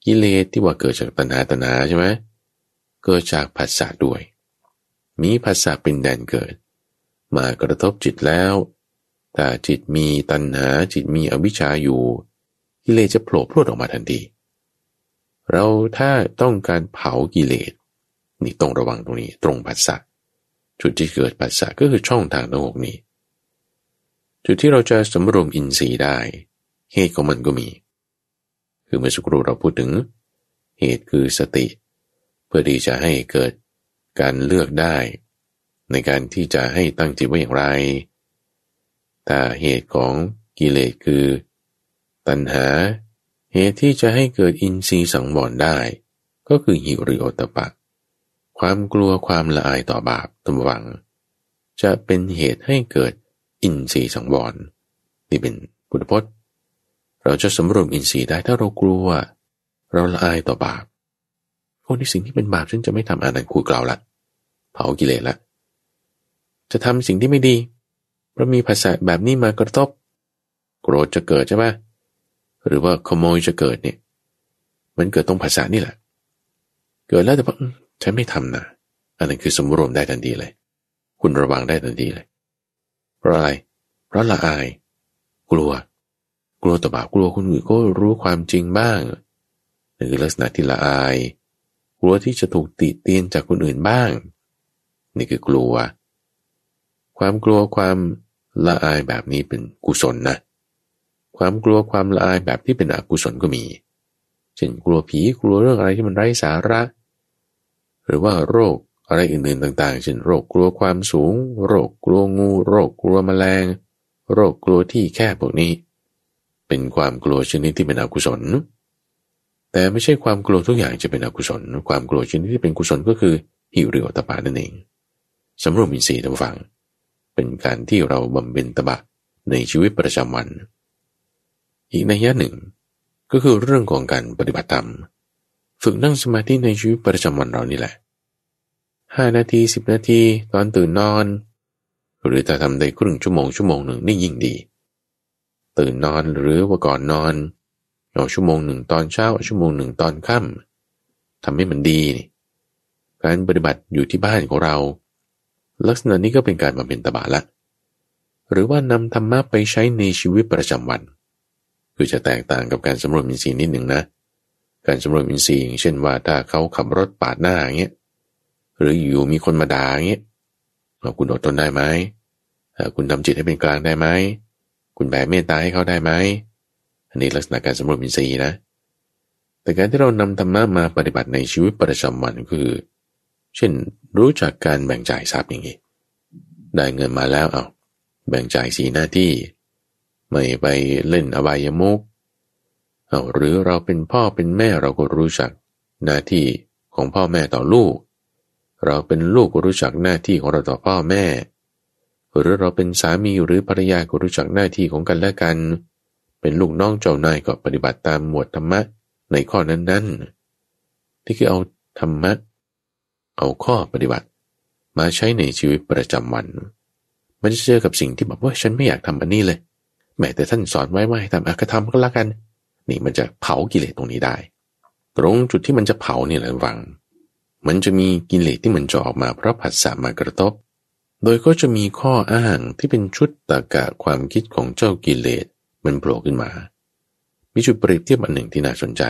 กิเลสที่ว่าเกิดจากตัณหาตัณหาใช่ไหมเกิดจากผัสสะด้วย มีผัสสะเป็นแดนเกิด มากระทบจิตแล้วถ้าจิตมีตัณหาจิตมีอวิชชาอยู่ กิเลสจะโผล่พรวดออกมาทันที เราถ้าต้องการเผากิเลสนี่ต้องระวังตรงนี้ตรงผัสสะจุดที่เกิดผัสสะก็คือช่องทางทั้งหกนี้ จุดที่เราจะสำรวมอินทรีย์ได้ เหตุของมันก็มี คือเมื่อสักครู่เราพูดถึง เหตุคือสติ เพื่อที่จะให้เกิดการเลือกได้ ในการที่จะให้ตั้งจิตไว้อย่างไร แต่เหตุของกิเลสคือ ตัณหา เหตุที่จะให้เกิดอินทรีย์สังวรได้ ก็คือหิริโอตปะ ความกลัวความละอายต่อบาปตมวัง จะเป็นเหตุให้เกิด อินทรีย์สังวรนี่เป็นพุทธพจน์ เราจะสำรวมอินทรีย์ได้ถ้าเรากลัว เราละอายต่อบาปโอ้นี่สิ่งที่เป็นบาปฉันจะไม่ทำอะไรคุยกล่าวละเผากิเลสละ จะทำสิ่งที่ไม่ดีเพราะมีภาษาแบบนี้มากระทบ โกรธจะเกิดใช่ไหมหรือว่าขโมยจะเกิดเนี่ย มันเกิดตรงภาษานี่แหละ เกิดแล้วแต่ว่าฉันไม่ทำนะอันนั้นคือสมรวมได้ทันทีเลย คุณระวังได้ทันทีเลย ราะอะไรเพราะละอาย กลัว กลัวต่อบาปกลัวคนอื่นก็รู้ความจริงบ้างนี่คือลักษณะที่ละอาย กลัวที่จะถูกติเตียนจากคนอื่นบ้าง นี่คือกลัว ความกลัวความละอายแบบนี้เป็นกุศลนะความกลัวความละอายแบบที่เป็นอกุศลก็มี เช่นกลัวผีกลัวเรื่องอะไรที่มันไร้สาระ หรือว่าโรค อะไรอื่นๆต่างๆเช่นโรคกลัวความสูง โรคกลัวงู โรคกลัวแมลง โรคกลัวที่แคบพวกนี้ เป็นความกลัวชนิดที่เป็นอกุศล แต่ไม่ใช่ความกลัวทุกอย่างจะเป็นอกุศล ความกลัวชนิดที่เป็นกุศลก็คือหิวเรียวตปานั่นเองสำรวมอินทรีย์ท่านฟังเป็นการที่เราบำเพ็ญตบะในชีวิตประจำวัน อีกในยะหนึ่ง ก็คือเรื่องของการปฏิบัติธรรม ฝึกนั่งสมาธิในชีวิตประจำวันเรานี่แหละ ห้านาทีสิบนาทีตอนตื่นนอน หรือถ้าทำได้ครึ่งชั่วโมงชั่วโมงหนึ่งนี่ยิ่งดี ตื่นนอนหรือว่าก่อนนอนเอาชั่วโมงหนึ่งตอนเช้าชั่วโมงหนึ่งตอนค่ำทำให้มันดี การปฏิบัติอยู่ที่บ้านของเรา ลักษณะนี้ก็เป็นการบำเพ็ญตบะละ หรือว่านำธรรมะไปใช้ในชีวิตประจำวัน คือจะแตกต่างกับการสำรวมอินทรีย์นิดหนึ่งนะ การสำรวมอินทรีย์อย่างเช่นว่าถ้าเขาขับรถปาดหน้าอย่างเงี้ย หรืออยู่มีคนมาด่าอย่างเงี้ยคุณอดทนได้ไหมคุณทำจิตให้เป็นกลางได้ไหม คุณแผ่เมตตาให้เขาได้ไหม อันนี้ลักษณะการสำรวจอินทรีย์นะ แต่การที่เรานำธรรมะมาปฏิบัติในชีวิตประจำวันคือ เช่นรู้จักการแบ่งจ่ายทรัพย์อย่างนี้ ได้เงินมาแล้วเอาแบ่งจ่ายสีหน้าที่ ไม่ไปเล่นอบายมุกเอาหรือเราเป็นพ่อเป็นแม่เราก็รู้จักหน้าที่ของพ่อแม่ต่อลูก เราเป็นลูกก็รู้จักหน้าที่ของเราต่อพ่อแม่ หรือเราเป็นสามีหรือภรรยาก็รู้จักหน้าที่ของกันและกัน เป็นลูกน้องเจ้านายก็ปฏิบัติตามหมวดธรรมะในข้อนั้นๆที่คือเอาธรรมะ เอาข้อปฏิบัติ มาใช้ในชีวิตประจำวัน มันจะเจอกับสิ่งที่แบบว่าฉันไม่อยากทำอันนี้เลย แม้แต่ท่านสอนไว้ว่าให้ทำอากธรรมก็แล้วกัน นี่มันจะเผากิเลสตรงนี้ได้ ตรงจุดที่มันจะเผานี่แหละวัง มันจะมีกิเลสที่มันจะออกมาเพราะผัสสะมากระทบ โดยก็จะมีข้ออ้างที่เป็นชุดตากะความคิดของเจ้ากิเลสมันโผล่ขึ้นมา มีจุดเปรียบเทียบอันหนึ่งที่น่าสนใจ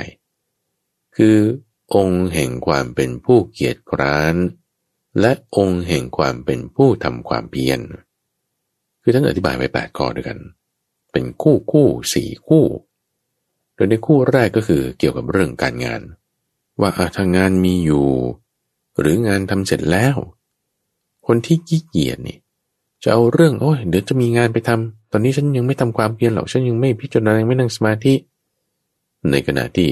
คือองค์แห่งความเป็นผู้เกียรติคร้าน และองค์แห่งความเป็นผู้ทำความเพียร คือท่านอธิบายไว้แปดข้อด้วยกัน เป็นคู่คู่สี่คู่ โดยในคู่แรกก็คือเกี่ยวกับเรื่องการงาน ว่าทางานมีอยู่ หรืองานทำเสร็จแล้ว คนที่ขี้เกียจนี่จะเอาเรื่องโอ้ยเดี๋ยวจะมีงานไปทำตอนนี้ฉันยังไม่ทำความเพียรหรอกฉันยังไม่พิจารณาไม่นั่งสมาธิในขณะที่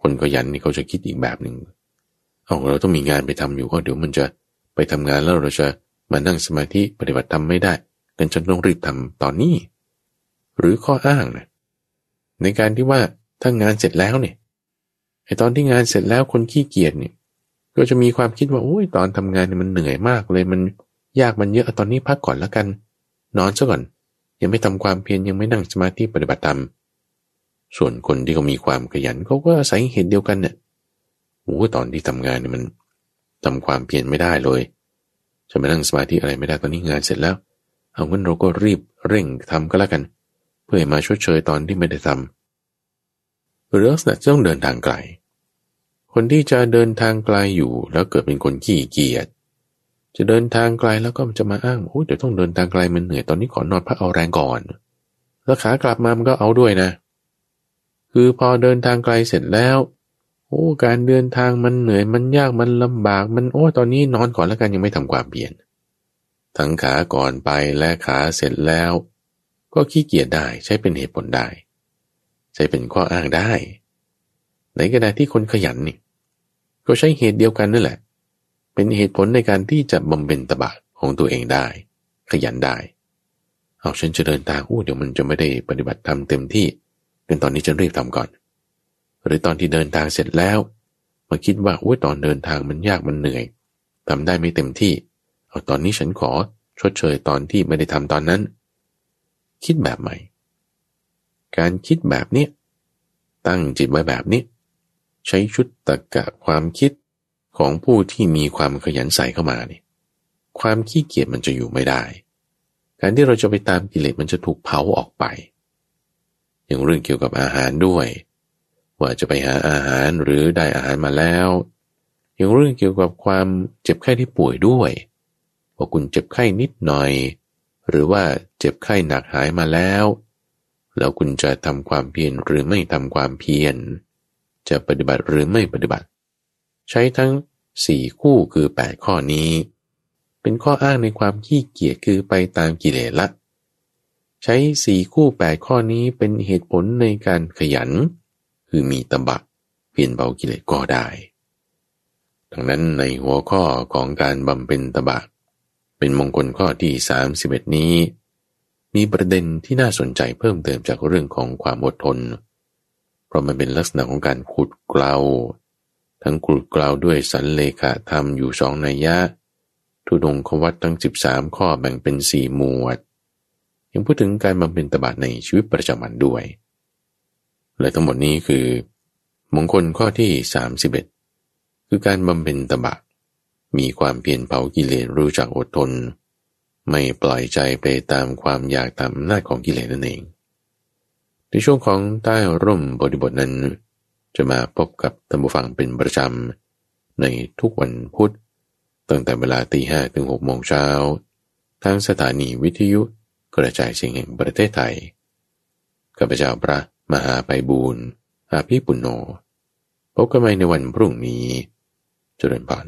คนขยันนี่เขาจะคิดอีกแบบหนึ่งเอาเราต้องมีงานไปทำอยู่ก็เดี๋ยวมันจะไปทำงานแล้วเราจะมานั่งสมาธิปฏิบัติธรรมไม่ได้กันฉันต้องรีบทำตอนนี้ หรือข้ออ้างนะในการที่ว่าถ้างานเสร็จแล้วเนี่ยไอตอนที่งานเสร็จแล้วคนขี้เกียจเนี่ย ก็จะมีความคิดว่าโอ้ยตอนทำงานเนี่ยมันเหนื่อยมากเลยมันยากมันเยอะตอนนี้พักก่อนแล้วกัน นอนซะก่อน ยังไม่ทำความเพียรยังไม่นั่งสมาธิปฏิบัติธรรมส่วนคนที่เขามีความขยันเขาก็อาศัยเหตุเดียวกันเนี่ยโอ้ตอนที่ทำงานเนี่ยมันทำความเพียรไม่ได้เลยจะไปนั่งสมาธิอะไรไม่ได้ตอนนี้งานเสร็จแล้ว เอางั้นเราก็รีบเร่งทำก็แล้วกัน เพื่อมาชดเชยตอนที่ไม่ได้ทำหรือลักษณะต้องเดินทางไกล คนที่จะเดินทางไกลอยู่แล้วเกิดเป็นคนขี้เกียจจะเดินทางไกลแล้วก็จะมาอ้างโอ้ยเดี๋ยวต้องเดินทางไกลมันเหนื่อยตอนนี้ขอนอนพักเอาแรงก่อน แล้วขากลับมามันก็เอาด้วยนะ คือพอเดินทางไกลเสร็จแล้ว โอ้การเดินทางมันเหนื่อยมันยากมันลำบากมันโอ้ตอนนี้นอนก่อนแล้วกันยังไม่ทำความเปลี่ยน ทั้งขาก่อนไปและขาเสร็จแล้ว ก็ขี้เกียจได้ใช้เป็นเหตุผลได้ ใช้เป็นข้ออ้างได้ ในขณะที่คนขยันนี่ ก็ใช้เหตุเดียวกันนั่นแหละ เป็นเหตุผลในการที่จะบำเพ็ญตบะของตัวเองได้ ขยันได้ เอาฉันจะเดินทางอู้เดี๋ยวมันจะไม่ได้ปฏิบัติทำเต็มที่เป็นตอนนี้ฉันรีบทำก่อน หรือตอนที่เดินทางเสร็จแล้ว มาคิดว่าอุ้ยตอนเดินทางมันยากมันเหนื่อยทำได้ไม่เต็มที่ เอาตอนนี้ฉันขอชดเชยตอนที่ไม่ได้ทำตอนนั้น คิดแบบใหม่ การคิดแบบนี้ตั้งจิตไว้แบบนี้ ใช้ชุดตะกะความคิดของผู้ที่มีความขยันใส่เข้ามาเนี่ยความขี้เกียจมันจะอยู่ไม่ได้ การที่เราจะไปตามกิเลสมันจะถูกเผาออกไป อย่างเรื่องเกี่ยวกับอาหารด้วย ว่าจะไปหาอาหารหรือได้อาหารมาแล้ว อย่างเรื่องเกี่ยวกับความเจ็บไข้ที่ป่วยด้วยว่าคุณเจ็บไข้นิดหน่อย หรือว่าเจ็บไข้หนักหายมาแล้ว แล้วคุณจะทำความเพียรหรือไม่ทำความเพียร จะปฏิบัติหรือไม่ปฏิบัติ ใช้ทั้งสี่คู่คือแปดข้อนี้ เป็นข้ออ้างในความขี้เกียจคือไปตามกิเลสละ ใช้สี่คู่แปดข้อนี้เป็นเหตุผลในการขยัน คือมีตบะเปลี่ยนเบากิเลสก็ได้ ดังนั้นในหัวข้อของการบำเพ็ญตบะ เป็นมงคลข้อที่ 31 นี้ มีประเด็นที่น่าสนใจเพิ่มเติมจากเรื่องของความอดทนเราะมันเป็นลักษณะของการขุดเกลาทั้งขุดเกลาด้วยสันเลขาธรรมอยู่สองนัยยะ ทุดงควัตทั้ง 13 ข้อแบ่งเป็นสี่หมวด ยังพูดถึงการบำเพ็ญตบะในชีวิตประจำวันด้วย และทั้งหมดนี้คือ มงคลข้อที่ 31 คือการบำเพ็ญตบะ มีความเพียรเผากิเลสรู้จักอดทน ไม่ปล่อยใจไปตามความอยากตามอำนาจของกิเลสนั่นเอง ในช่วงของใต้ร่มบริบทนั้น จะมาพบกับธรรมฟังเป็นประจำ ในทุกวันพุธตั้งแต่เวลาตีห้ถึงหกโมงเช้าทางสถานีวิทยุกระจายเสียงแห่งประเทศไทยข้าพเจ้าพระมหาไปบูรณ์อาภีปุณโญพบกันใหม่ในวันพรุ่งนี้ เจริญพร